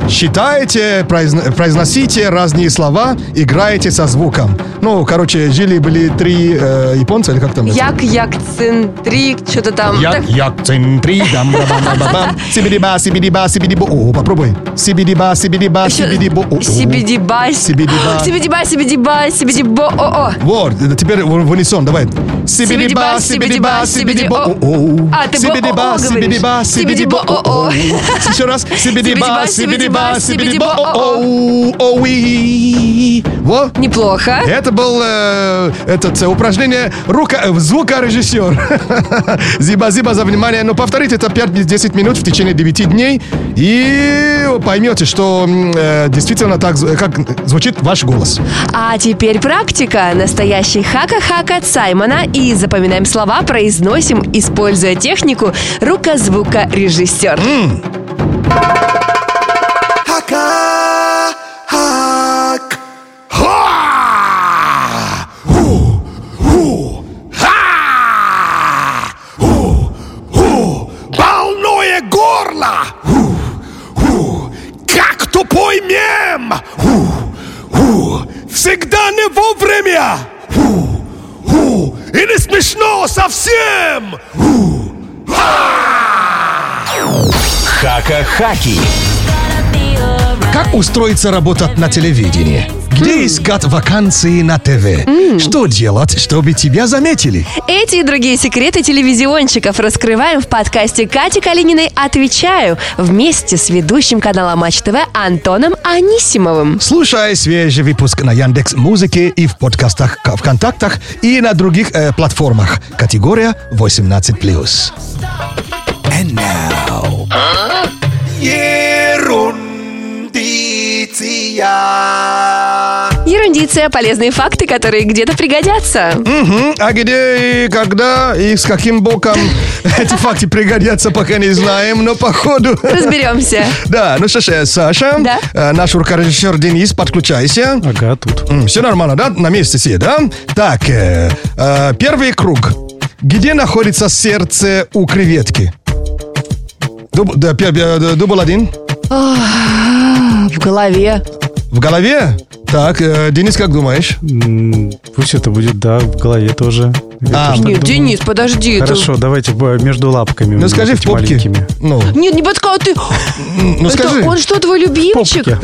Считаете, произно- произносите разные слова, играете со звуком. Ну, короче, жили-были три э, японца, или как там? это? Як, як, центрик, что-то там. Як, Так, як, центри, дам, ба, ба, ба, бам. Сибидиба, сибидиба, сибидибо. О, попробуй. Сибидиба, сибидиба, Ещё сибидибо. О, о. Сибидиба. Сибидиба. Сибидиба, сибидиба, сибидибо. О, о. Вот, это теперь в унисон, давай. Сибидиба, сибидиба, сибидибо. О, о. А, ты Сибидиба, сибидиба, сибидибо. О, о. Еще раз. Сибидиба, сибидиба, сибидибо. О, о. Оуи. Во. Неплохо. Это был э, этот э, упражнение рука, э, звукорежиссер. Зиба-зиба за внимание. Но повторите это 5-10 минут в течение 9 дней. И поймете, что э, действительно так, как звучит ваш голос. А теперь практика. Настоящий хака-хака от Саймона. И запоминаем слова, произносим, используя технику рука-звука-режиссер. Хака не вовремя Ху И не смешно совсем. Ху Хака-хаки. Как устроиться работать на телевидении? Где искать вакансии на ТВ? Что делать, чтобы тебя заметили? Эти и другие секреты телевизионщиков раскрываем в подкасте Кати Калининой «Отвечаю» вместе с ведущим канала Матч ТВ Антоном Анисимовым. Слушай свежий выпуск на Яндекс Музыке и в подкастах ВКонтактах и на других э, платформах. Категория 18+. And now Ерундиция Ерундиция, полезные факты, которые где-то пригодятся. Мгм. А где и когда и с каким боком эти факты пригодятся, пока не знаем, но походу... Разберемся. Да, ну что ж, э, Саша, Да. э, наш рукорежиссер Денис, подключайся. Ага, тут. Все нормально, да? На месте все, да? Так, э, э, первый круг. Где находится сердце у креветки? Дуб, да, дубль один. В голове. В голове? Так, э, Денис, как думаешь? М, Пусть это будет, да, в голове тоже. Я тоже так Нет, думаю. Денис, подожди. это- Хорошо, давайте б- между лапками. Ну вот скажи в эти попке. маленькими. Ну, Нет, не подсказывай, ты... ну Это скажи. он что, твой любимчик?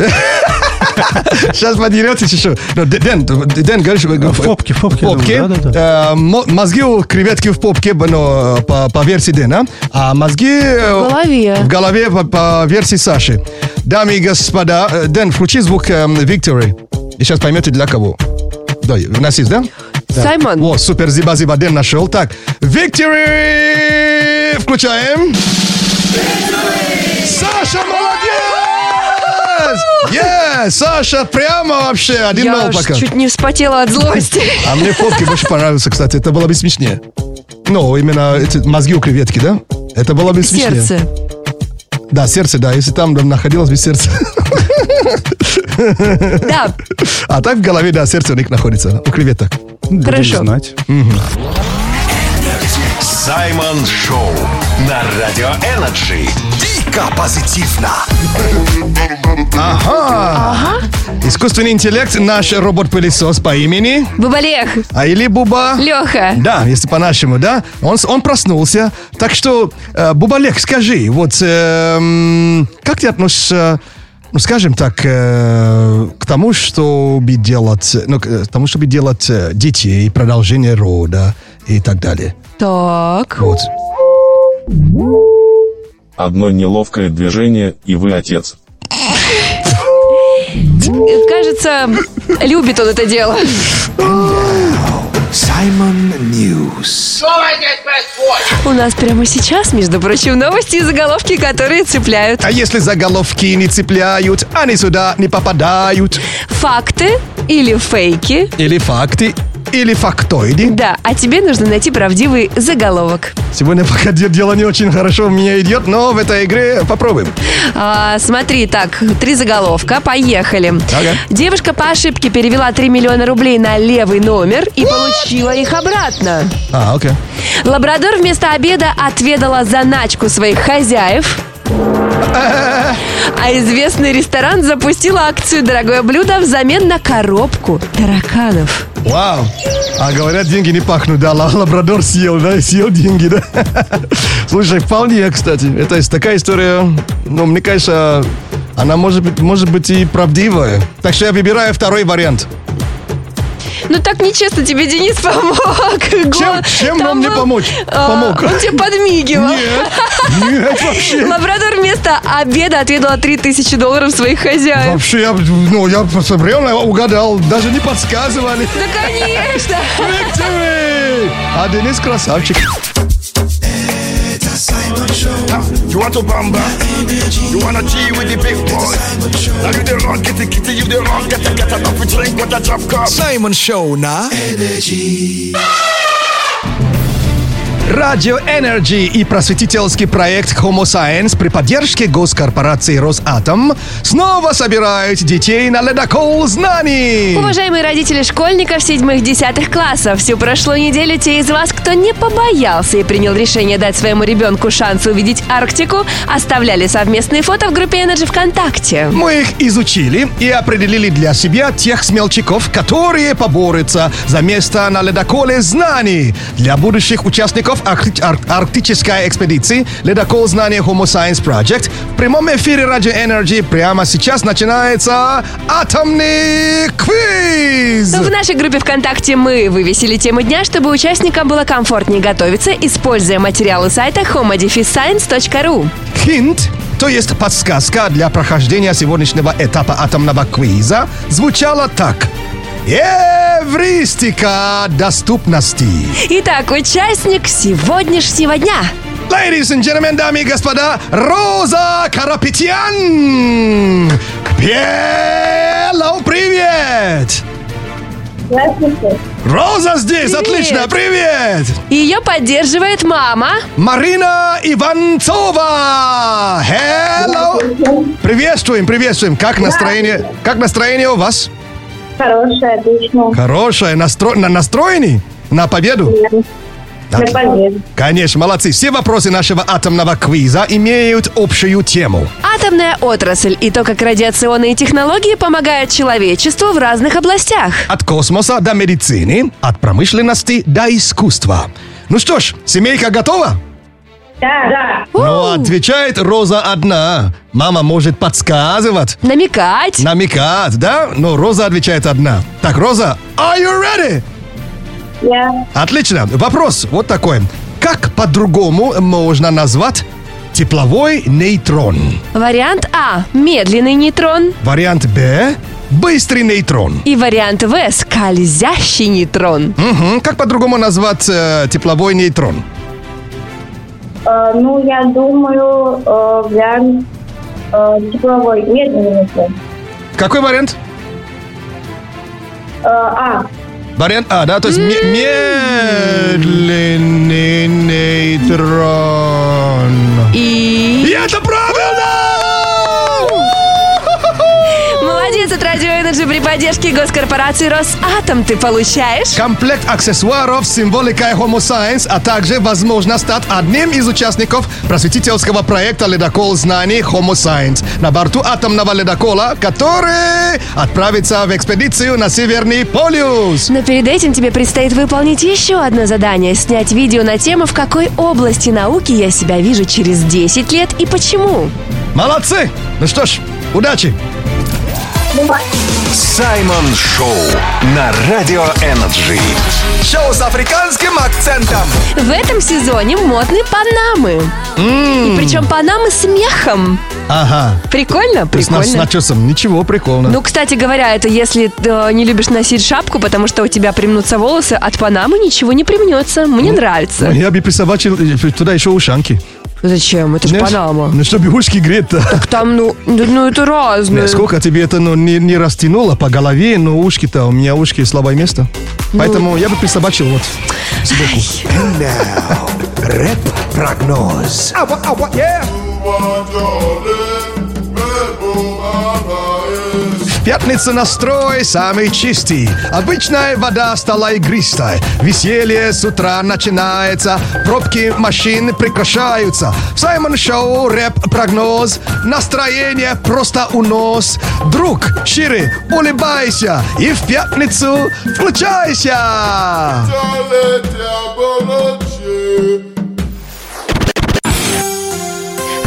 Сейчас подеретесь еще. Ну, Дэн, Дэн, говоришь... В попке, в попке, В попке. Э, мо- Мозги у креветки в попке, но по, по версии Дэна, а мозги... э, В голове. В голове по, версии Саши. Дамы и господа, э, Дэн, включи звук э, Victory. И сейчас поймете для кого. Да, у нас есть, да? Саймон. О, супер, зиба-зиба, Дэн нашел. Так, Victory! Включаем. Саша, молодец! Yeah, Саша, прямо вообще, один Я ноль пока. чуть не вспотела от злости. А мне фотки больше понравился, кстати. Это было бы смешнее. Ну, именно эти мозги у креветки, да? Это было бы смешнее. Сердце. Да, сердце, да. Если там да, находилось бы сердце. Да, А так в голове, да, сердце у них находится. У креветок. Хорошо. знать. Саймон Шоу на Радио Energy. Дико позитивно. Ага. Искусственный интеллект, наш робот-пылесос по имени... Бабалех, А или Буба... Леха. Да, если по-нашему, да. Он, он проснулся. Так что, э, Бубалек, скажи, вот эм, как ты относишься, ну, скажем так, э, к тому, чтобы делать, ну, к э, тому, чтобы делать э, детей, продолжение рода и так далее. Так. Вот. Одно неловкое движение, и вы отец. Кажется, любит он это дело. Саймон News. У нас прямо сейчас, между прочим, новости и заголовки, которые цепляют. А если заголовки не цепляют, они сюда не попадают. Факты или фейки. Или факты, или фактоиды. Да, а тебе нужно найти правдивый заголовок. Сегодня пока де- дело не очень хорошо у меня идет, но в этой игре попробуем. А, смотри, так, три заголовка, поехали. Ага. Девушка по ошибке перевела 3 миллиона рублей на левый номер и получила их обратно. А, окей. Лабрадор вместо обеда отведала заначку своих хозяев. А известный ресторан запустил акцию «Дорогое блюдо» взамен на коробку тараканов. Вау. А говорят, деньги не пахнут, да, ла- лабрадор съел, да, съел деньги, да. Слушай, вполне, кстати, это такая история, ну, мне кажется, она может быть, может быть и правдивая. Так что я выбираю второй вариант. Ну так нечестно тебе Денис помог. Чем, чем Там он мне был, помочь? а, помог? Он тебе подмигивал. Нет, нет, вообще. Лабрадор вместо обеда отведала 3000 долларов своих хозяев. Вообще, я, ну, я реально угадал, даже не подсказывали. Да, конечно. А Денис красавчик. Simon Show. Ha, you want to bamba? You wanna G with the big boy? Now you the wrong, get the kitty, you the wrong, get the get a coffee drink, what a drop cup. Simon Show, nah. Energy. Радио Energy и просветительский проект Homo Science при поддержке госкорпорации Росатом снова собирают детей на ледокол знаний. Уважаемые родители школьников седьмых-десятых классов, всю прошлую неделю те из вас, кто не побоялся и принял решение дать своему ребенку шанс увидеть Арктику, оставляли совместные фото в группе Energy ВКонтакте. Мы их изучили и определили для себя тех смелчаков, которые поборются за место на ледоколе знаний. Для будущих участников арк- ар- арктической экспедиции ледокол знаний Homo Science Project в прямом эфире Радио Energy прямо сейчас начинается атомный квиз. В нашей группе ВКонтакте мы вывесили тему дня, чтобы участникам было комфортнее готовиться, используя материалы сайта homodefiscience.ru. Хинт, то есть подсказка для прохождения сегодняшнего этапа атомного квиза, звучала так. Эвристика доступности. Итак, участник сегодняшнего дня. Ladies and gentlemen, дамы и господа, Роза Карапетян! Hello, привет! Здравствуйте. Роза здесь, Привет. отлично, привет! Ее поддерживает мама. Марина Иванцова! Hello! Приветствуем, приветствуем. Как настроение? Как настроение у вас? Хорошая, отлично. Хорошее, настро... на- настроены на победу? Для победы. Конечно, молодцы. Все вопросы нашего атомного квиза имеют общую тему. Атомная отрасль и то, как радиационные технологии помогают человечеству в разных областях. От космоса до медицины, от промышленности до искусства. Ну что ж, семейка готова? Да, да. Ну, отвечает Роза одна. Мама может подсказывать. Намекать. Намекать, да? Но Роза отвечает одна. Так, Роза, are you ready? Я. Отлично. Вопрос вот такой. Как по-другому можно назвать тепловой нейтрон? Вариант А – медленный нейтрон. Вариант Б – быстрый нейтрон. И вариант В – скользящий нейтрон. Мгм. Как по-другому назвать э, тепловой нейтрон? Э, ну, я думаю, э, вариант э, тепловой медленный. нейтрон. Какой вариант? Э, а. Вариант А, да? То есть ме- медленный нейтрон. И... И это правильно! Energy при поддержке госкорпорации Росатом ты получаешь... Комплект аксессуаров с символикой Homo Science, а также возможность стать одним из участников просветительского проекта «Ледокол знаний Homo Science» на борту атомного ледокола, который отправится в экспедицию на Северный полюс. Но перед этим тебе предстоит выполнить еще одно задание – снять видео на тему, в какой области науки я себя вижу через 10 лет и почему. Молодцы! Ну что ж, удачи! Саймон Шоу на Радио Energy. Шоу с африканским акцентом. В этом сезоне модны панамы. И причем панамы с мехом. Ага. Прикольно? То есть нас с Прикольно. начесом. Ничего, прикольно. Ну, кстати говоря, это если ты не любишь носить шапку, потому что у тебя примнутся волосы, от панамы ничего не примнется. Мне нравится. Я бы присобачил э, туда еще ушанки. Зачем? Это же панама. Ну, чтобы ушки греть-то. Там, ну, ну, ну, это разное. Сколько тебе это ну, не, не растянуло по голове, но ушки-то, у меня ушки слабое место. Ну. Поэтому я бы присобачил вот сбоку. Рэп-прогноз. Ава, ава, yeah. В пятницу настрой самый чистый. Обычная вода стала игристой. Веселье с утра начинается. Пробки машин прекращаются. Саймон Шоу, рэп-прогноз. Настроение просто унос. Друг, шире, улыбайся. И в пятницу включайся.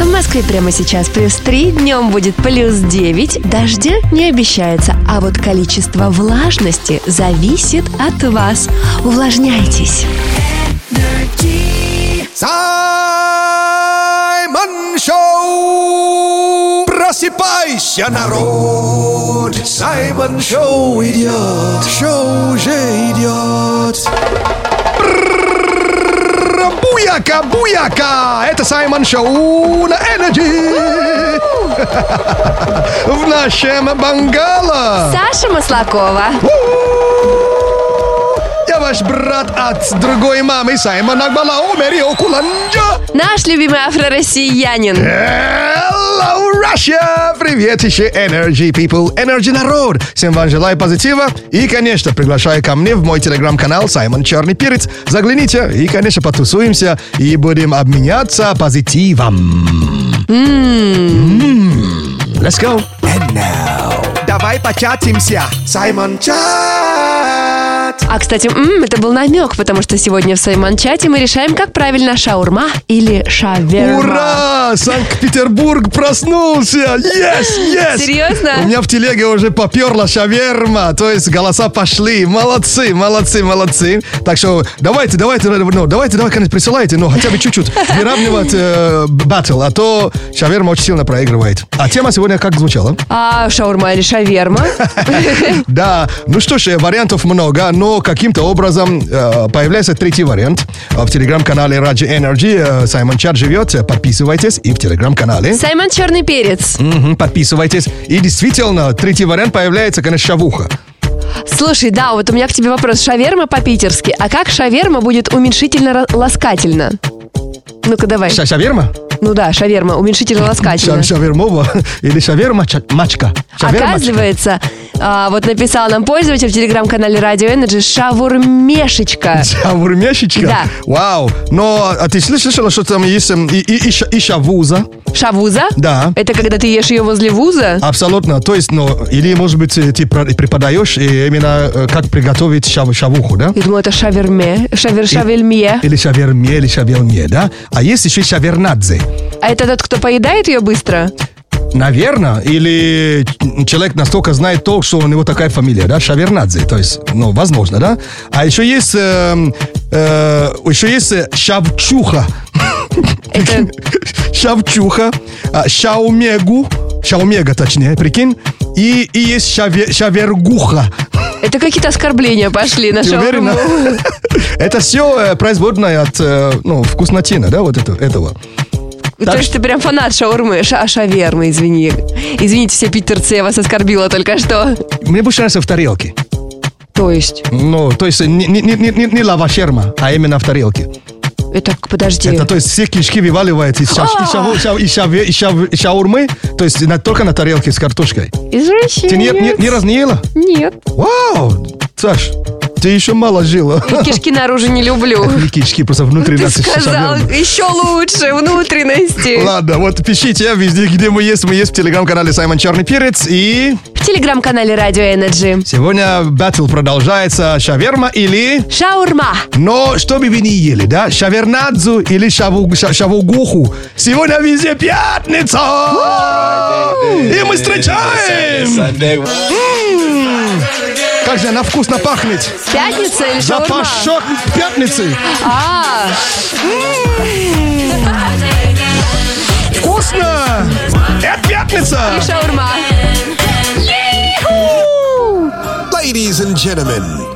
В Москве прямо сейчас плюс 3, днем будет плюс 9, дождя не обещается, а вот количество влажности зависит от вас. Увлажняйтесь. Саймон Шоу! Просыпайся, народ! Саймон Шоу идет! Шоу уже идет! Буяка, буяка! Это Саймон Шоу на Energy! В нашем бангало! Саша Маслакова. Я ваш брат от другой мамы Саймон Акбалао Мерио Куланджа! Наш любимый афро-россиянин. Hello, Russia! Привет еще Energy People, Energy народ! Всем вам желаю позитива и, конечно, приглашаю ко мне в мой телеграм-канал Саймон Черный Перец. Загляните и, конечно, потусуемся и будем обменяться позитивом. М. Let's go! And now, давай початимся! Саймон Чат! А, кстати, м, это был намек, потому что сегодня в Саймон-чате мы решаем, как правильно шаурма или шаверма. Ура! Санкт-Петербург проснулся! Yes, yes! Серьезно? У меня в телеге уже поперла шаверма, то есть голоса пошли. Молодцы, молодцы, молодцы. Так что давайте, давайте, ну, давайте, давайте, конечно, присылайте, но хотя бы чуть-чуть выравнивать э, батл, а то шаверма очень сильно проигрывает. А тема сегодня как звучала? А шаурма или шаверма? Да, ну что ж, э, вариантов много, но каким-то образом э, появляется третий вариант. Э, В телеграм-канале Раджи Energy э, Саймон Чат живет. Подписывайтесь и в телеграм-канале. Саймон Черный Перец. Мгм, подписывайтесь. И действительно, третий вариант появляется, конечно, шавуха. Слушай, да, вот у меня к тебе вопрос. Шаверма по-питерски. А как шаверма будет уменьшительно-ласкательно? Ну-ка, давай. Ша- Шаверма? Ну да, шаверма, уменьшительно ласкательно. Ша- Шавермова или шавермачка. Оказывается, а, вот написал нам пользователь в телеграм-канале Radio Energy шавурмешечка. Шаурмяшечка? Да. Вау. Но а ты слышала, что там есть эм, и, и, и, ша- и шавуза? Шавуза? Да. Это когда ты ешь ее возле вуза? Абсолютно. То есть, ну, или, может быть, э, ты преподаешь э, именно э, как приготовить шав- шавуху, да? Я думаю, это шаверме, шавер шавельме. Или шаверме, или шаверме, да? А есть еще шавернадзе. А это тот, кто поедает ее быстро? Наверное, или человек настолько знает то, что у него такая фамилия, да, Шавернадзе, то есть, ну, возможно, да. А еще есть, эм, э, еще есть э, Шавчуха. Шавчуха, а, Шаумегу, Шаумега, точнее, прикинь, и, и есть шаве- Шавергуха. Это какие-то оскорбления пошли на шаурму. Это все производное от, э, ну, вкуснотина, да, вот это, этого. То есть ты прям фанат шаурмы, ша шавермы, извини. Извините, все питерцы, я вас оскорбила только что. Мне больше нравится в тарелке. То есть? Ну, то есть не, не, не, не, не лавашерма, а именно в тарелке. Это, подожди. Это, то есть все кишки вываливают из, шав- из шав- из шаве- из шаурмы, то есть на- только на тарелке с картошкой. Извращенец. Ты ни, ни- ни разу не ела? Нет. Вау! Саш, ты еще мало жила. Кишки наружу не люблю. Не кишки, просто внутренности Ты сказал, еще лучше, внутренности. Ладно, вот пишите везде, где мы есть. Мы есть в телеграм-канале Саймон Черный Перец. И В телеграм-канале Radio Energy. сегодня батл продолжается. Шаверма или... Шаурма. Но что бы вы ни ели, да? Шавернадзу или шаву, ша- шавугуху. Сегодня везде пятница! И мы встречаем! М, Как же она вкусно пахнет! Пятница или шаурма? Запашок пятницы! А, Вкусно! Это пятница! и шаурма. Ladies and gentlemen,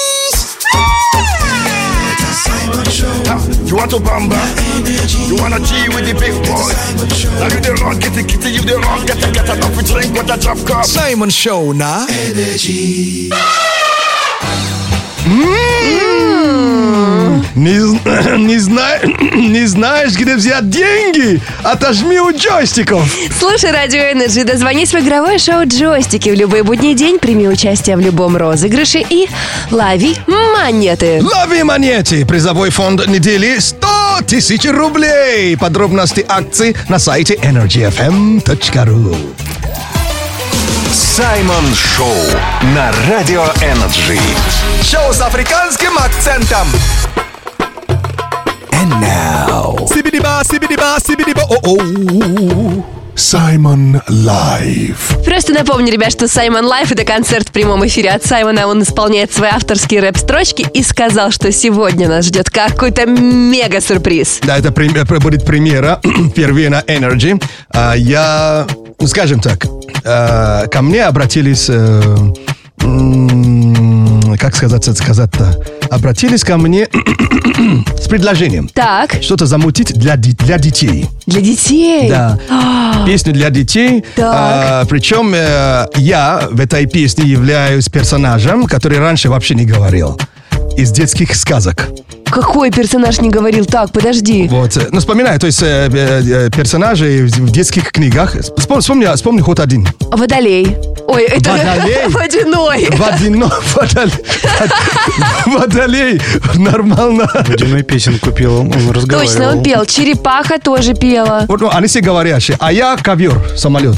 You want to bamba? You wanna G with the big boy? Now you the wrong kitty kitty, you the wrong get a get a coffee drink with a drop cup. Simon Show, nah. Energy. Mm. Mm. не, зна- не знаешь, где взять деньги? Отожми у джойстиков. Слушай Radio Energy, дозвонись в игровое шоу «Джойстики» в любой будний день, прими участие в любом розыгрыше и лови монеты. Лови монеты. Призовой фонд недели 100 тысяч рублей. Подробности акций на сайте energyfm.ru Саймон Шоу на Радио Energy. Шоу с африканским акцентом. And now. Сибидиба, сибидиба, сибидиба, о-о. Саймон Live. Просто напомню, ребят, что Саймон Live — это концерт в прямом эфире от Саймона. Он исполняет свои авторские рэп-строчки и сказал, что сегодня нас ждет какой-то мега-сюрприз. Да, это прем- э, будет премьера впервые на Energy. А, Я, ну, скажем так, э, ко мне обратились, м, как сказать, сказать-то, обратились ко мне с предложением. Так. Что-то замутить для, для детей. Для детей? Да. А, Песню для детей. Так. А, причем э, я в этой песне являюсь персонажем, который раньше вообще не говорил. Из детских сказок. Какой персонаж не говорил? Так, подожди. Вот, э, ну, вспоминаю, то есть э, э, э, персонажи в детских книгах. Вспом- Вспомни, вспомни хоть один. Водолей. Ой, это Водолей? водяной. Водяной, водолей, водолей, нормально. Водяной песенку пел, он разговаривал. Точно, он пел. Черепаха тоже пела. Вот, ну, они все говорящие. А я ковер, самолет.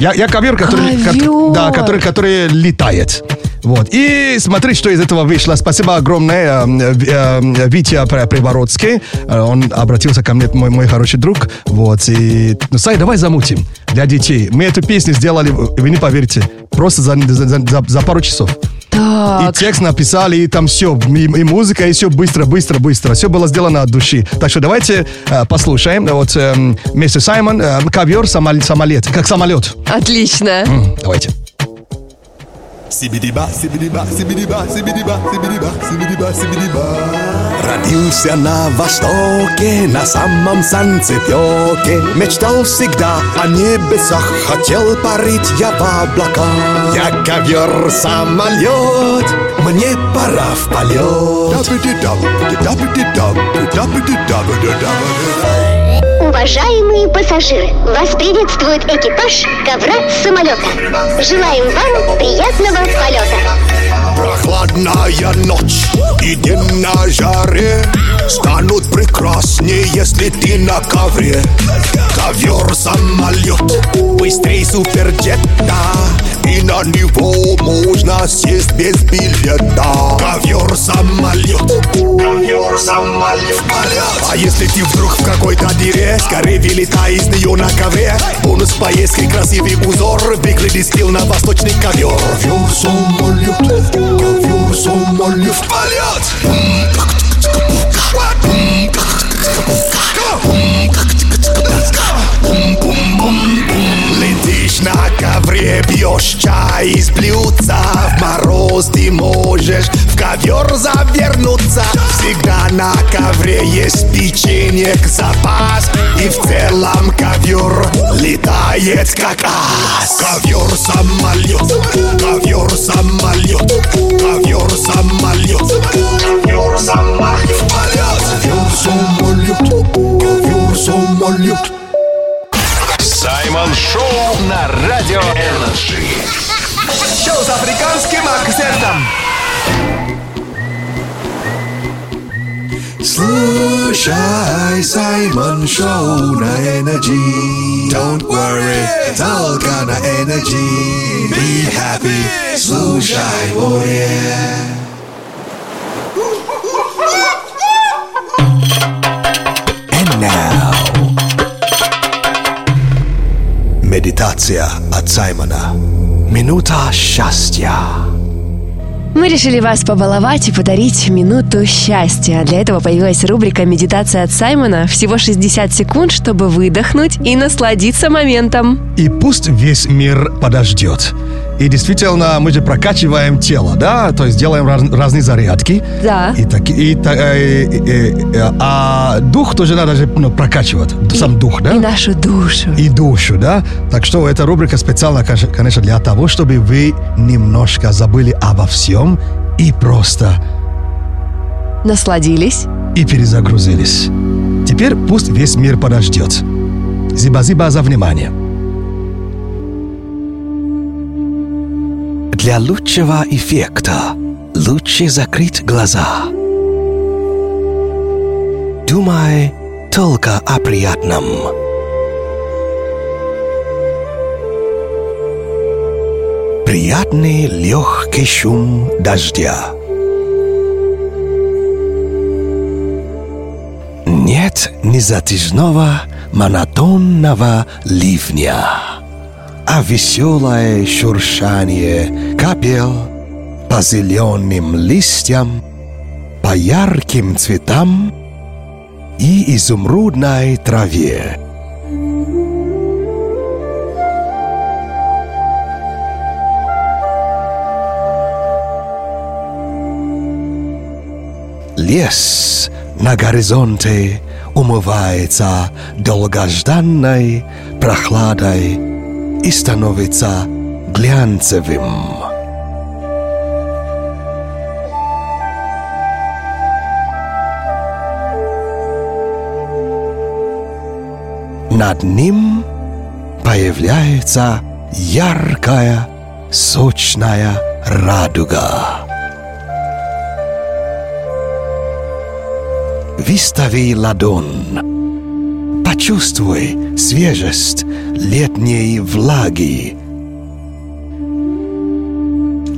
Я, я ковер, который, Ковер. кот- да, который, который летает. Вот. И смотри, что из этого вышло. Спасибо огромное э, э, Витя При- Привородский. Э, Он обратился ко мне, мой, мой хороший друг. Вот. И, ну, Сай, давай замутим для детей. Мы эту песню сделали, вы не поверите, просто за, за, за- за пару часов. И Так. текст написали, и там все, и, и музыка, и все быстро, быстро, быстро. Все было сделано от души. Так что давайте э, послушаем. Вот эм, вместе Саймон, э, ковер, самол- самолет, как самолет. Отлично. М, Давайте. Сибидиба, сибидиба, сибидиба, сибидиба, сибидиба, сибидиба, сибидиба. Родился на востоке, на самом санцепёке Мечтал всегда о небесах, хотел парить я в облаках. Я ковер самолет, мне пора в полет Уважаемые пассажиры, вас приветствует экипаж ковра самолета. Желаем вам приятного полета. Прохладная ночь и день на жаре Станут прекраснее, если ты на ковре Ковер самолет, быстрей суперджета И на него можно сесть без билета. Ковер самолет, ковер самолет. А если ты вдруг в какой-то дыре Скорее вылетай из нее на ковре. Бонус поездки, красивый узор. Выгляди стил на восточный ковер. Ковер самолет, ковер самолет. Полет! Летишь на ковре, пьешь чай из блюдца. В мороз ты можешь в ковер завернуться. Всегда на ковре есть печенье запас. И в целом ковер летает как ас. Ковер самолет, ковер самолет, ковер самолет Ковер самолет, ковер самолет, ковер самолет Саймон Шоу на Радио Energy. Шоу с африканским акцентом. Слушай Саймон Шоу на Energy. Don't worry, только на Energy. Be happy, слушай more. And Медитация от Саймона. Минута счастья. Мы решили вас побаловать и подарить минуту счастья. Для этого появилась рубрика «Медитация от Саймона». Всего 60 секунд, чтобы выдохнуть и насладиться моментом. И пусть весь мир подождет. И действительно, мы же прокачиваем тело, да? То есть делаем раз- разные зарядки. Да. И так, и, та- э, э, э, а дух тоже надо же ну, прокачивать. Сам дух, да? И нашу душу. И душу, да? Так что эта рубрика специально, конечно, для того, чтобы вы немножко забыли обо всем и просто Насладились? и перезагрузились. Теперь пусть весь мир подождет. Зиба-зиба за внимание. Для лучшего эффекта лучше закрыть глаза. Думай только о приятном. Приятный легкий шум дождя. Нет незатяжного монотонного ливня а веселое шуршание капел по зеленым листьям, по ярким цветам и изумрудной траве. Лес на горизонте умывается долгожданной прохладой и становится глянцевым. Над ним появляется яркая, сочная радуга. Выстави ладонь. Почувствуй свежесть летней влаги.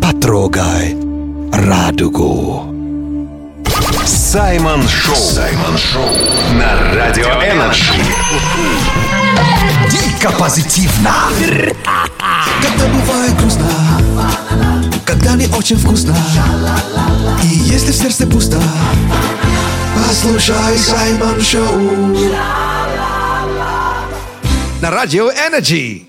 Потрогай радугу. Саймон Шоу. Саймон Шоу на Радио Energy. Дико позитивно. Когда бывает грустно, когда не очень вкусно, и если в сердце пусто, послушай Саймон Шоу на Радио Energy.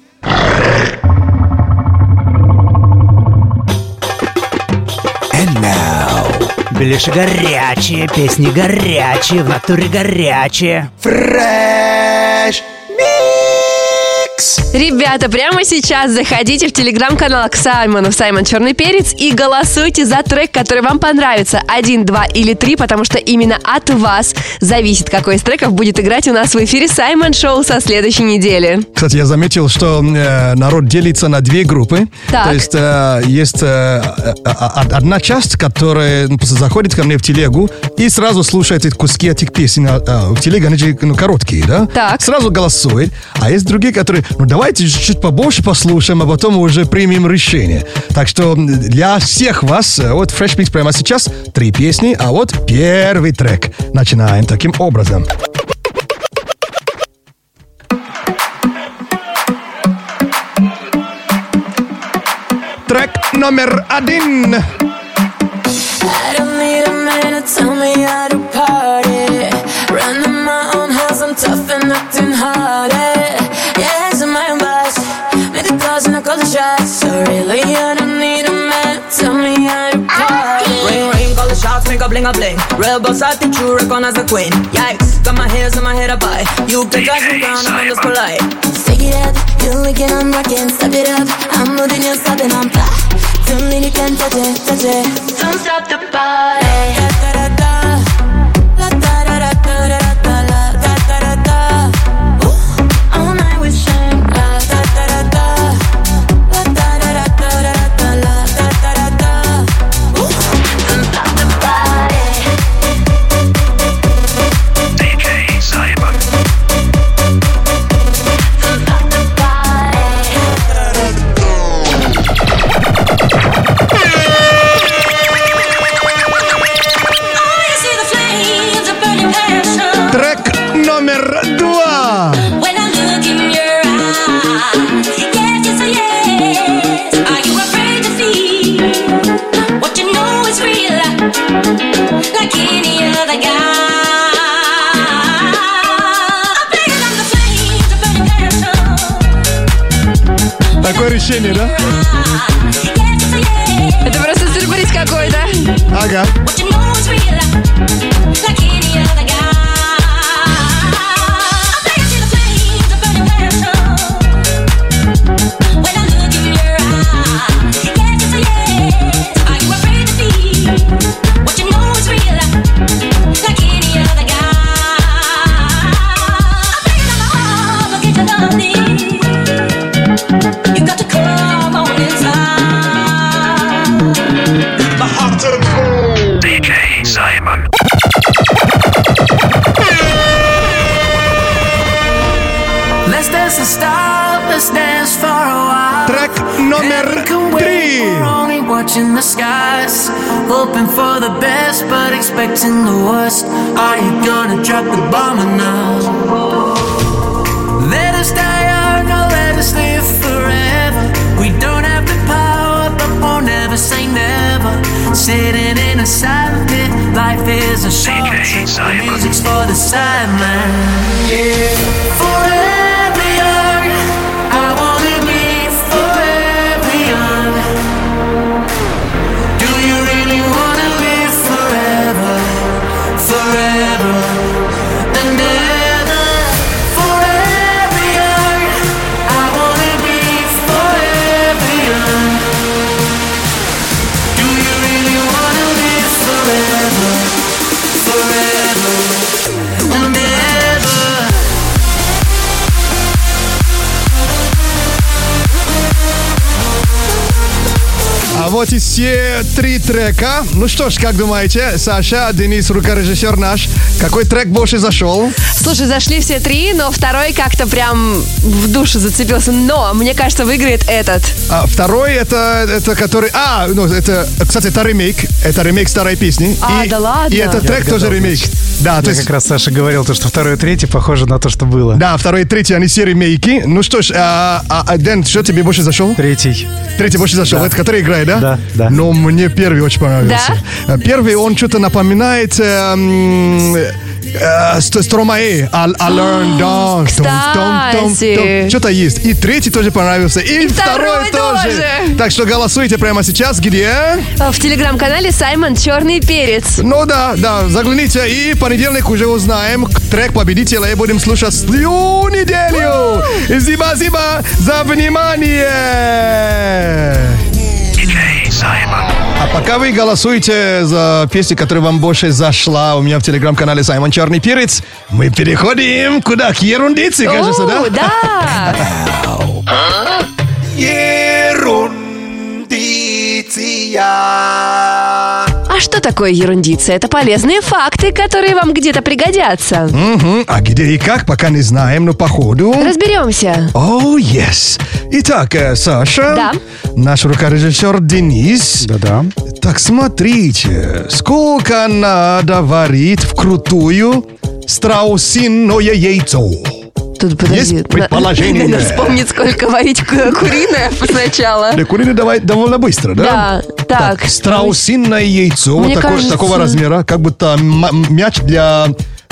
And now. Ближе горячие, песни горячие, в натуре горячие. Фрэш! Ребята, прямо сейчас заходите в телеграм-канал к Саймону Саймон Черный Перец и голосуйте за трек, который вам понравится. Один, два или три, потому что именно от вас зависит, какой из треков будет играть у нас в эфире Саймон Шоу со следующей недели. Кстати, я заметил, что э, народ делится на две группы. Так. То есть э, есть э, э, э, одна часть, которая заходит ко мне в телегу и сразу слушает эти куски этих песен. А, а, в телеге они же ну, короткие, да? Так. Сразу голосует. А есть другие, которые, ну давайте чуть побольше послушаем, а потом уже примем решение. Так что для всех вас, э, вот Fresh Mix прямо сейчас три песни, а вот первый трек. Начинаем таким образом. Трек номер один. Tough and acting hard. Really, I don't need a man tell me how to party. Ring ring, call the shots, make a bling a bling. Real boss attitude, recognize a queen. Yikes, got my hairs in my head up high. You can touch me down, I'm just polite. Stick it up, you like it, I'm rocking. Step it up, I'm moving, you're stopping, I'm fly. Don't need you can touch it, touch it. Don't stop the party. Все три трека. Ну что ж, как думаете, Саша, Денис, рукорежиссер наш, какой трек больше зашел? Слушай, зашли все три, но второй как-то прям в душу зацепился. Но мне кажется, выиграет этот. А, второй это, это который... А, ну, это, кстати, это ремейк. Это ремейк старой песни. А, и, да ладно? И этот Я трек тоже отгадал, ремейк. значит. Да, то Я есть... как раз Саша говорил, то, что второй и третий похоже на то, что было. Да, второй и третий, они все ремейки. Ну что ж, а, а, а, Дэн, что тебе больше зашел? Третий. Третий больше зашел. Да. Это который играет, да? Да, да. Но мне первый очень понравился. Да? Э, Первый, он что-то напоминает... эм, Э, ст- Стромае, I, I learned dance. Кстати. Что-то есть. И третий тоже понравился. И, второй, второй тоже. тоже. Так что голосуйте прямо сейчас. Где? В телеграм-канале Саймон Черный Перец. Ну да, да, загляните. И в понедельник уже узнаем трек победителя и будем слушать всю неделю. Спасибо за внимание. А пока вы голосуете за песню, которая вам больше зашла у меня в телеграм-канале Саймон Черный Перец, мы переходим куда? К ерундице, кажется, да? Да. А что такое ерундиция? Это полезные факты, которые вам где-то пригодятся. Мгм. А где и как, пока не знаем, но походу... Разберемся. О, yes. Итак, э, Саша. Да. Наш рукорежиссер Денис. Да-да. Так, смотрите, сколько надо варить вкрутую страусиное яйцо? Тут подожди. Есть предположение. Надо вспомнить, сколько варить ку- куриное сначала. Да, куриный давай довольно быстро, да? Да, так. Страусиное яйцо вот такого, размера, как будто мяч для...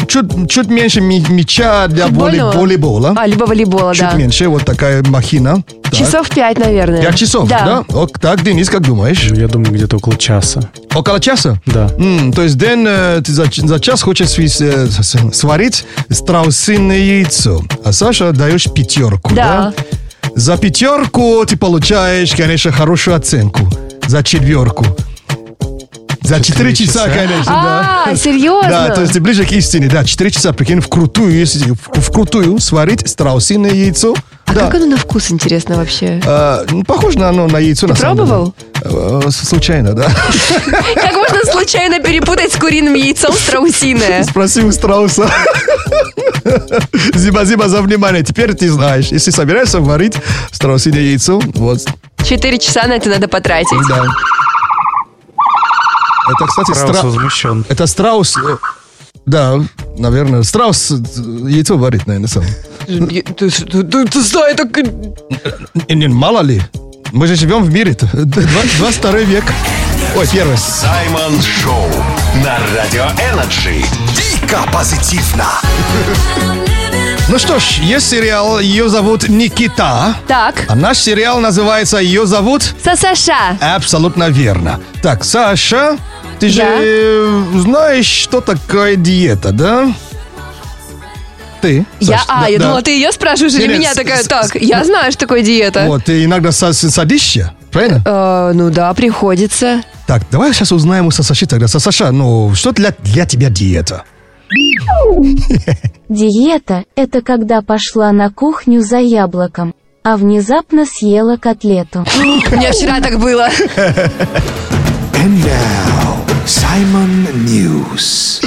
Чуть, чуть меньше мяча для воли- волейбола. А, либо волейбола, Чуть да. меньше, вот такая махина. Так. Часов пять, наверное. Пять часов, да? Ок, так, Денис, как думаешь? Я думаю, где-то около часа. Около часа? Да. М, то есть, Дэн, э, ты за, за час хочешь свис- э, с- сварить страусиное яйцо, а Саша даешь пятерку, да? Да. За пятерку ты получаешь, конечно, хорошую оценку. За четверку. За 4 часа, конечно, А, да. серьезно? Да, то есть ты ближе к истине, да. 4 часа, прикинь, вкрутую, если в- вкрутую сварить страусиное яйцо. А да. как оно на вкус, интересно, вообще? А, ну, похоже на оно на яйцо, Ты на самом деле. пробовал? Э, Случайно, да. Как можно случайно перепутать с куриным яйцом страусиное? Спроси у страуса. Спасибо за внимание. Теперь ты знаешь, если собираешься варить страусиное яйцо, вот, Четыре часа на это надо потратить. да. Это, кстати, Страус стра- возмущен. Это страус, э, да, наверное, страус э, яйцо варит, наверное, сам. Ты, ты, ты- ты знаешь, так... Не, не, мало ли, мы же живем в мире, 22 век. Ой, первый. Саймон Шоу на Радио Energy. Дико позитивно. Ну что ж, есть сериал, ее зовут Никита. Так, А наш сериал называется «Ее зовут...» Сасаша. Абсолютно верно. Так, Саша, ты же Да. э, знаешь, что такое диета, да? Ты? Я, Саш, а, да, я да. думала, ты ее спрашиваешь или меня с- такая, так, я знаю, что такое диета. Вот, ты иногда са- садишься, правильно? Э, ну да, приходится. Так, давай сейчас узнаем у Саши тогда. Саша, ну, что для, для тебя диета? Диета – это когда пошла на кухню за яблоком, а внезапно съела котлету. У меня вчера так было. And now, Simon News.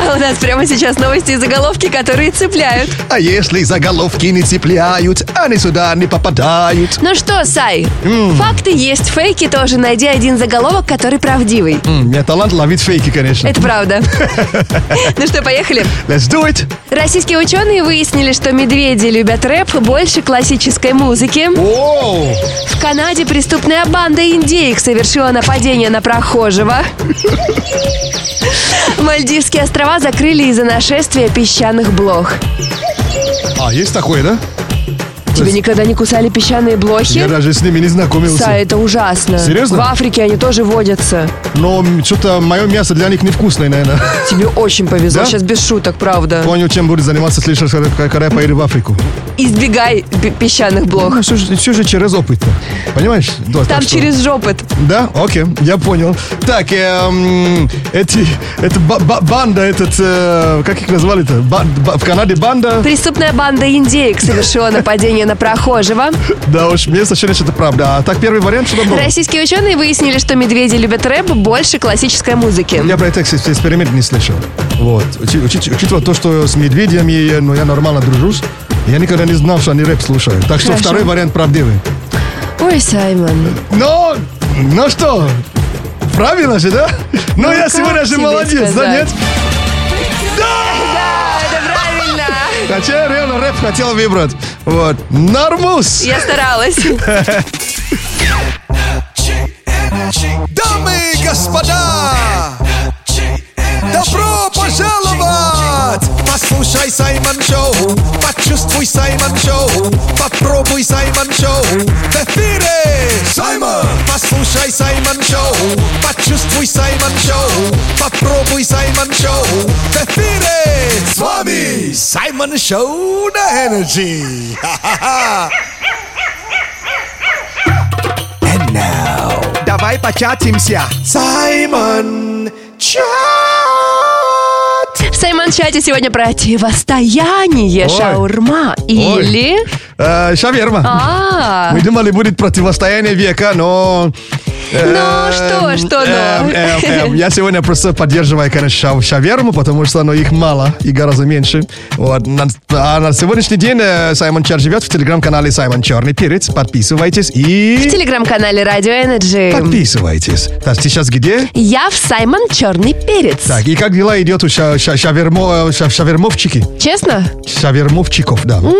А у нас прямо сейчас новости и заголовки, которые цепляют. А если заголовки не цепляют, они сюда не попадают. Ну что, Сай, факты есть, фейки тоже. Найди один заголовок, который правдивый. М, У меня талант ловить фейки, конечно. Это правда. Ну что, поехали. Let's do it. Российские ученые выяснили, что медведи любят рэп больше классической музыки. В Канаде преступная банда индеек совершила нападение на прохожего. Мальдивские острова закрыли из-за нашествия песчаных блох. А, есть такое, да? Тебе никогда не кусали песчаные блохи? Я даже с ними не знакомился. Сай, это ужасно. Серьезно? В Африке они тоже водятся. Но что-то мое мясо для них невкусное, наверное. Тебе очень повезло. Да? Сейчас без шуток, правда. Понял, чем будет заниматься следующий раз, когда поеду в Африку. Избегай пе- песчаных блох. Ну, все, же- все же через опыт. Понимаешь? Да, Там что- через жопот. Да? Окей, я понял. Так, эм, эти, это ба- ба- банда, этот, э, как их назвали-то? Ба- в Канаде банда? Преступная банда индеек совершила нападение на прохожего. Да уж, мне ощущение, что это правда. А так, первый вариант, что там было? Российские ученые выяснили, что медведи любят рэп больше классической музыки. Я про этот экс- эксперимент не слышал. Вот. Учи- учи- Учитывая то, что с медведями я, ну, я нормально дружусь, я никогда не знал, что они рэп слушают. Так что Хорошо. второй вариант правдивый. Ой, Саймон. Но, ну что, правильно же, да? Ну, Ну, я как сегодня же молодец, да нет? Да. Хотя я реально рэп хотел выбрать. Вот. Нормус! Я старалась. Дамы и господа, добро пожаловать! Posłuchaj Simon Show, patrz twój Simon Show, popróbuj Simon Show, w efiry! Simon! Posłuchaj Simon Show, patrz twój Simon Show, popróbuj Simon Show, w efiry! Z wami Simon Show na Energy! And now, dawaj poczacimся! Simon Show! В Саймон-чате сегодня противостояние Ой. шаурма или... Э, шаверма. А. Мы думали, будет противостояние века, но... э, Ну, что, что, но? эм, эм, эм, Я сегодня просто поддерживаю, конечно, шав- шаверму, потому что ну, их мало и гораздо меньше. Вот. А на сегодняшний день э, Саймон чарт живет в телеграм-канале Саймон Черный Перец. Подписывайтесь В и... телеграм-канале Радио Energy. Подписывайтесь. Так, сейчас где? Я в Саймон Черный Перец. Так, и как дела идет у ша- ша- шавермо, ша- шавермовчики? Честно? Шавермовчиков, да. М,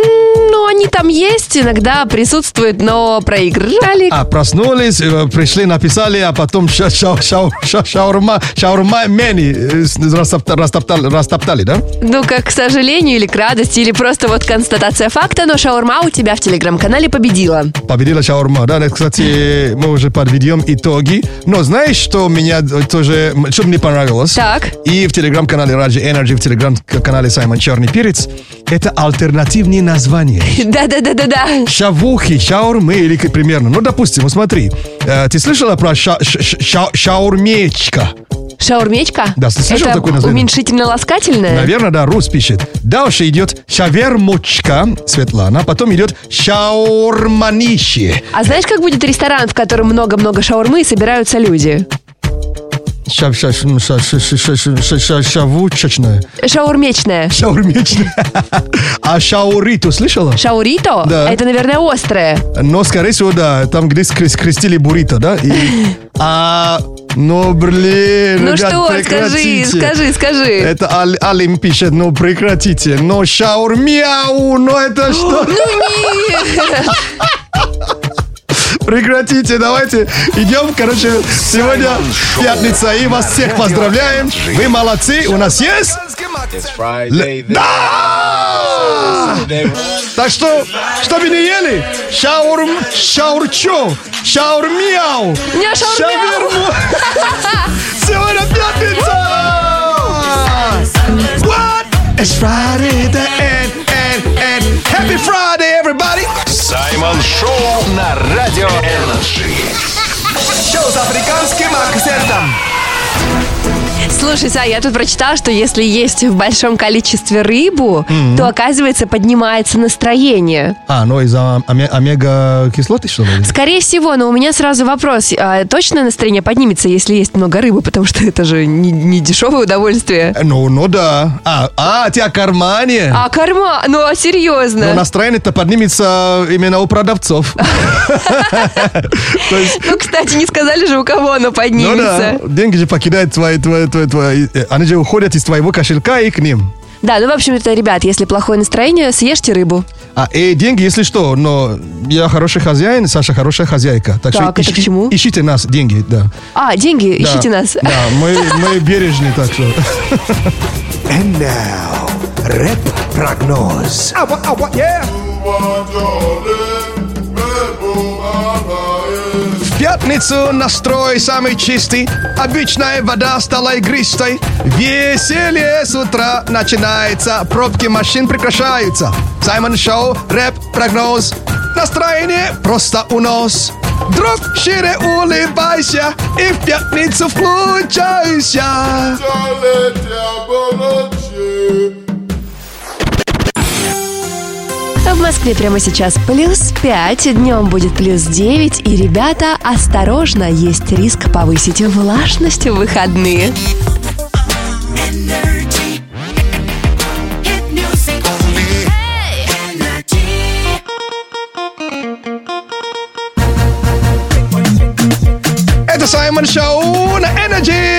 Ну, они там есть, иногда присутствуют, но проиграли. А, проснулись, э, пришли, написали, а потом ша ша ша ша шаурма, шаурма мени э, с- растоптали, растоптали, растоптали, да? Ну, как к сожалению, или к радости, или просто вот констатация факта, но шаурма у тебя в телеграм-канале победила. Победила шаурма, да, это, кстати, мы уже подведем итоги. Но знаешь, что меня тоже, м, что мне понравилось? Так. И в телеграм-канале Раджи Energy, в телеграм-канале Саймон Черный Перец, это альтернативные названия. Да-да-да-да-да. Шавухи, шаурмы или примерно. Ну, допустим, вот смотри, э, ты слышала про ша- ша- шаурмечка? Шаурмечка? Да, ты слышал такое название? уменьшительно-ласкательное? Наверное, да, Рус пишет. Дальше идет шавермочка, Светлана, потом идет шаурманище. А знаешь, как будет ресторан, в котором много-много шаурмы и собираются люди? Ша- ша- ша- ша- ша- ша- ша- ша- Шавучечная. Шаурмечная. Шаурмечная. А шауриту слышала? Шаурито? Да. Это, наверное, острое. Но, скорее всего, да, там, где скре- скрестили буррито, да? И, а, ну, блин, Ну ребят, что, скажи, прекратите. скажи, скажи. Это Ал- Алим пишет, ну прекратите. Но шаурмяу, ну это что? Ну нет! Прекратите, давайте идем, короче, сегодня пятница, и вас всех поздравляем. Вы молодцы, у нас есть... Да! Так что, что вы не ели? Шаурм, шаурчо, шаурмяу, Не, шаурмяу. Сегодня пятница! What? It's Friday, the end, end, end. Happy Friday, everybody! Саймон Шоу на Радио Energy. Шоу с африканским акцентом. Слушай, Сай, я тут прочитала, что если есть в большом количестве рыбу, Мгм. то, оказывается, поднимается настроение. А, ну из-за оме- омега-кислоты, что ли? Скорее всего, но у меня сразу вопрос. А точно настроение поднимется, если есть много рыбы? Потому что это же не, не дешевое удовольствие. Ну, ну да. А, а, ты о кармане? А корма? Ну, а серьезно? Но настроение-то поднимется именно у продавцов. Ну, кстати, не сказали же, у кого оно ну поднимется. да, деньги же покидают твои, твои, твои, твои, э, они же уходят из твоего кошелька и к ним. Да, ну, в общем-то, ребят, если плохое настроение, съешьте рыбу. А и деньги, если что, но я хороший хозяин, Саша хорошая хозяйка. Так, Так, что это ищи- к чему? ищите нас, деньги, да. А, деньги, Да, ищите нас. Да, мы, мы бережны, так что. And now, рэп-прогноз. Пятницу настрой самый чистый, обычная вода стала игристой. Веселье с утра начинается, пробки машин прекращаются. Саймон Шоу, рэп, прогноз, настроение просто унос. Друг, шире улыбайся и в пятницу включайся. В Москве прямо сейчас плюс 5, днем будет плюс 9, и, ребята, осторожно, есть риск повысить влажность в выходные. Это Саймон Шоу на Energy!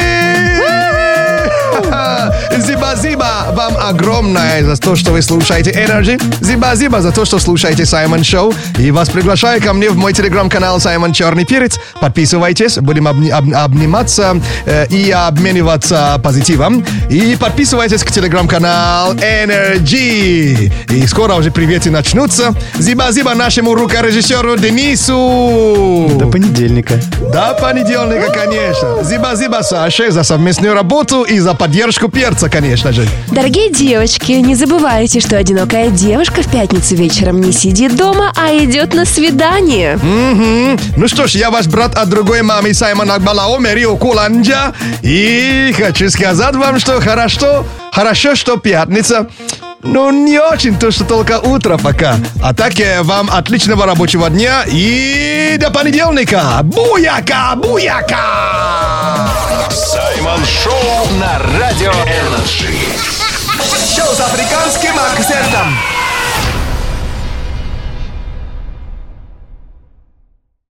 Зиба-зиба вам огромное за то, что вы слушаете Energy. Зиба-зиба за то, что слушаете Саймон Шоу. И вас приглашаю ко мне в мой телеграм-канал Саймон Черный Перец. Подписывайтесь, будем обни- об- обниматься э, и обмениваться позитивом. И подписывайтесь к телеграм-канал Energy. И скоро уже приветы начнутся. Зиба-зиба нашему рукорежиссеру Денису. До понедельника. До понедельника, конечно. Зиба-зиба Саше за совместную работу и за поддержку перца, конечно же. Дорогие девочки, не забывайте, что одинокая девушка в пятницу вечером не сидит дома, а идет на свидание. Мгм. Ну что ж, я ваш брат от другой мамы Саймон Акбалао, Мерио Куланджа. И хочу сказать вам, что хорошо, хорошо, что пятница. Ну, не очень то, что только утро пока. А так э, вам отличного рабочего дня и до понедельника. Буяка, буяка! Саймон Шоу на Радио Energy. Шоу с африканским акцентом.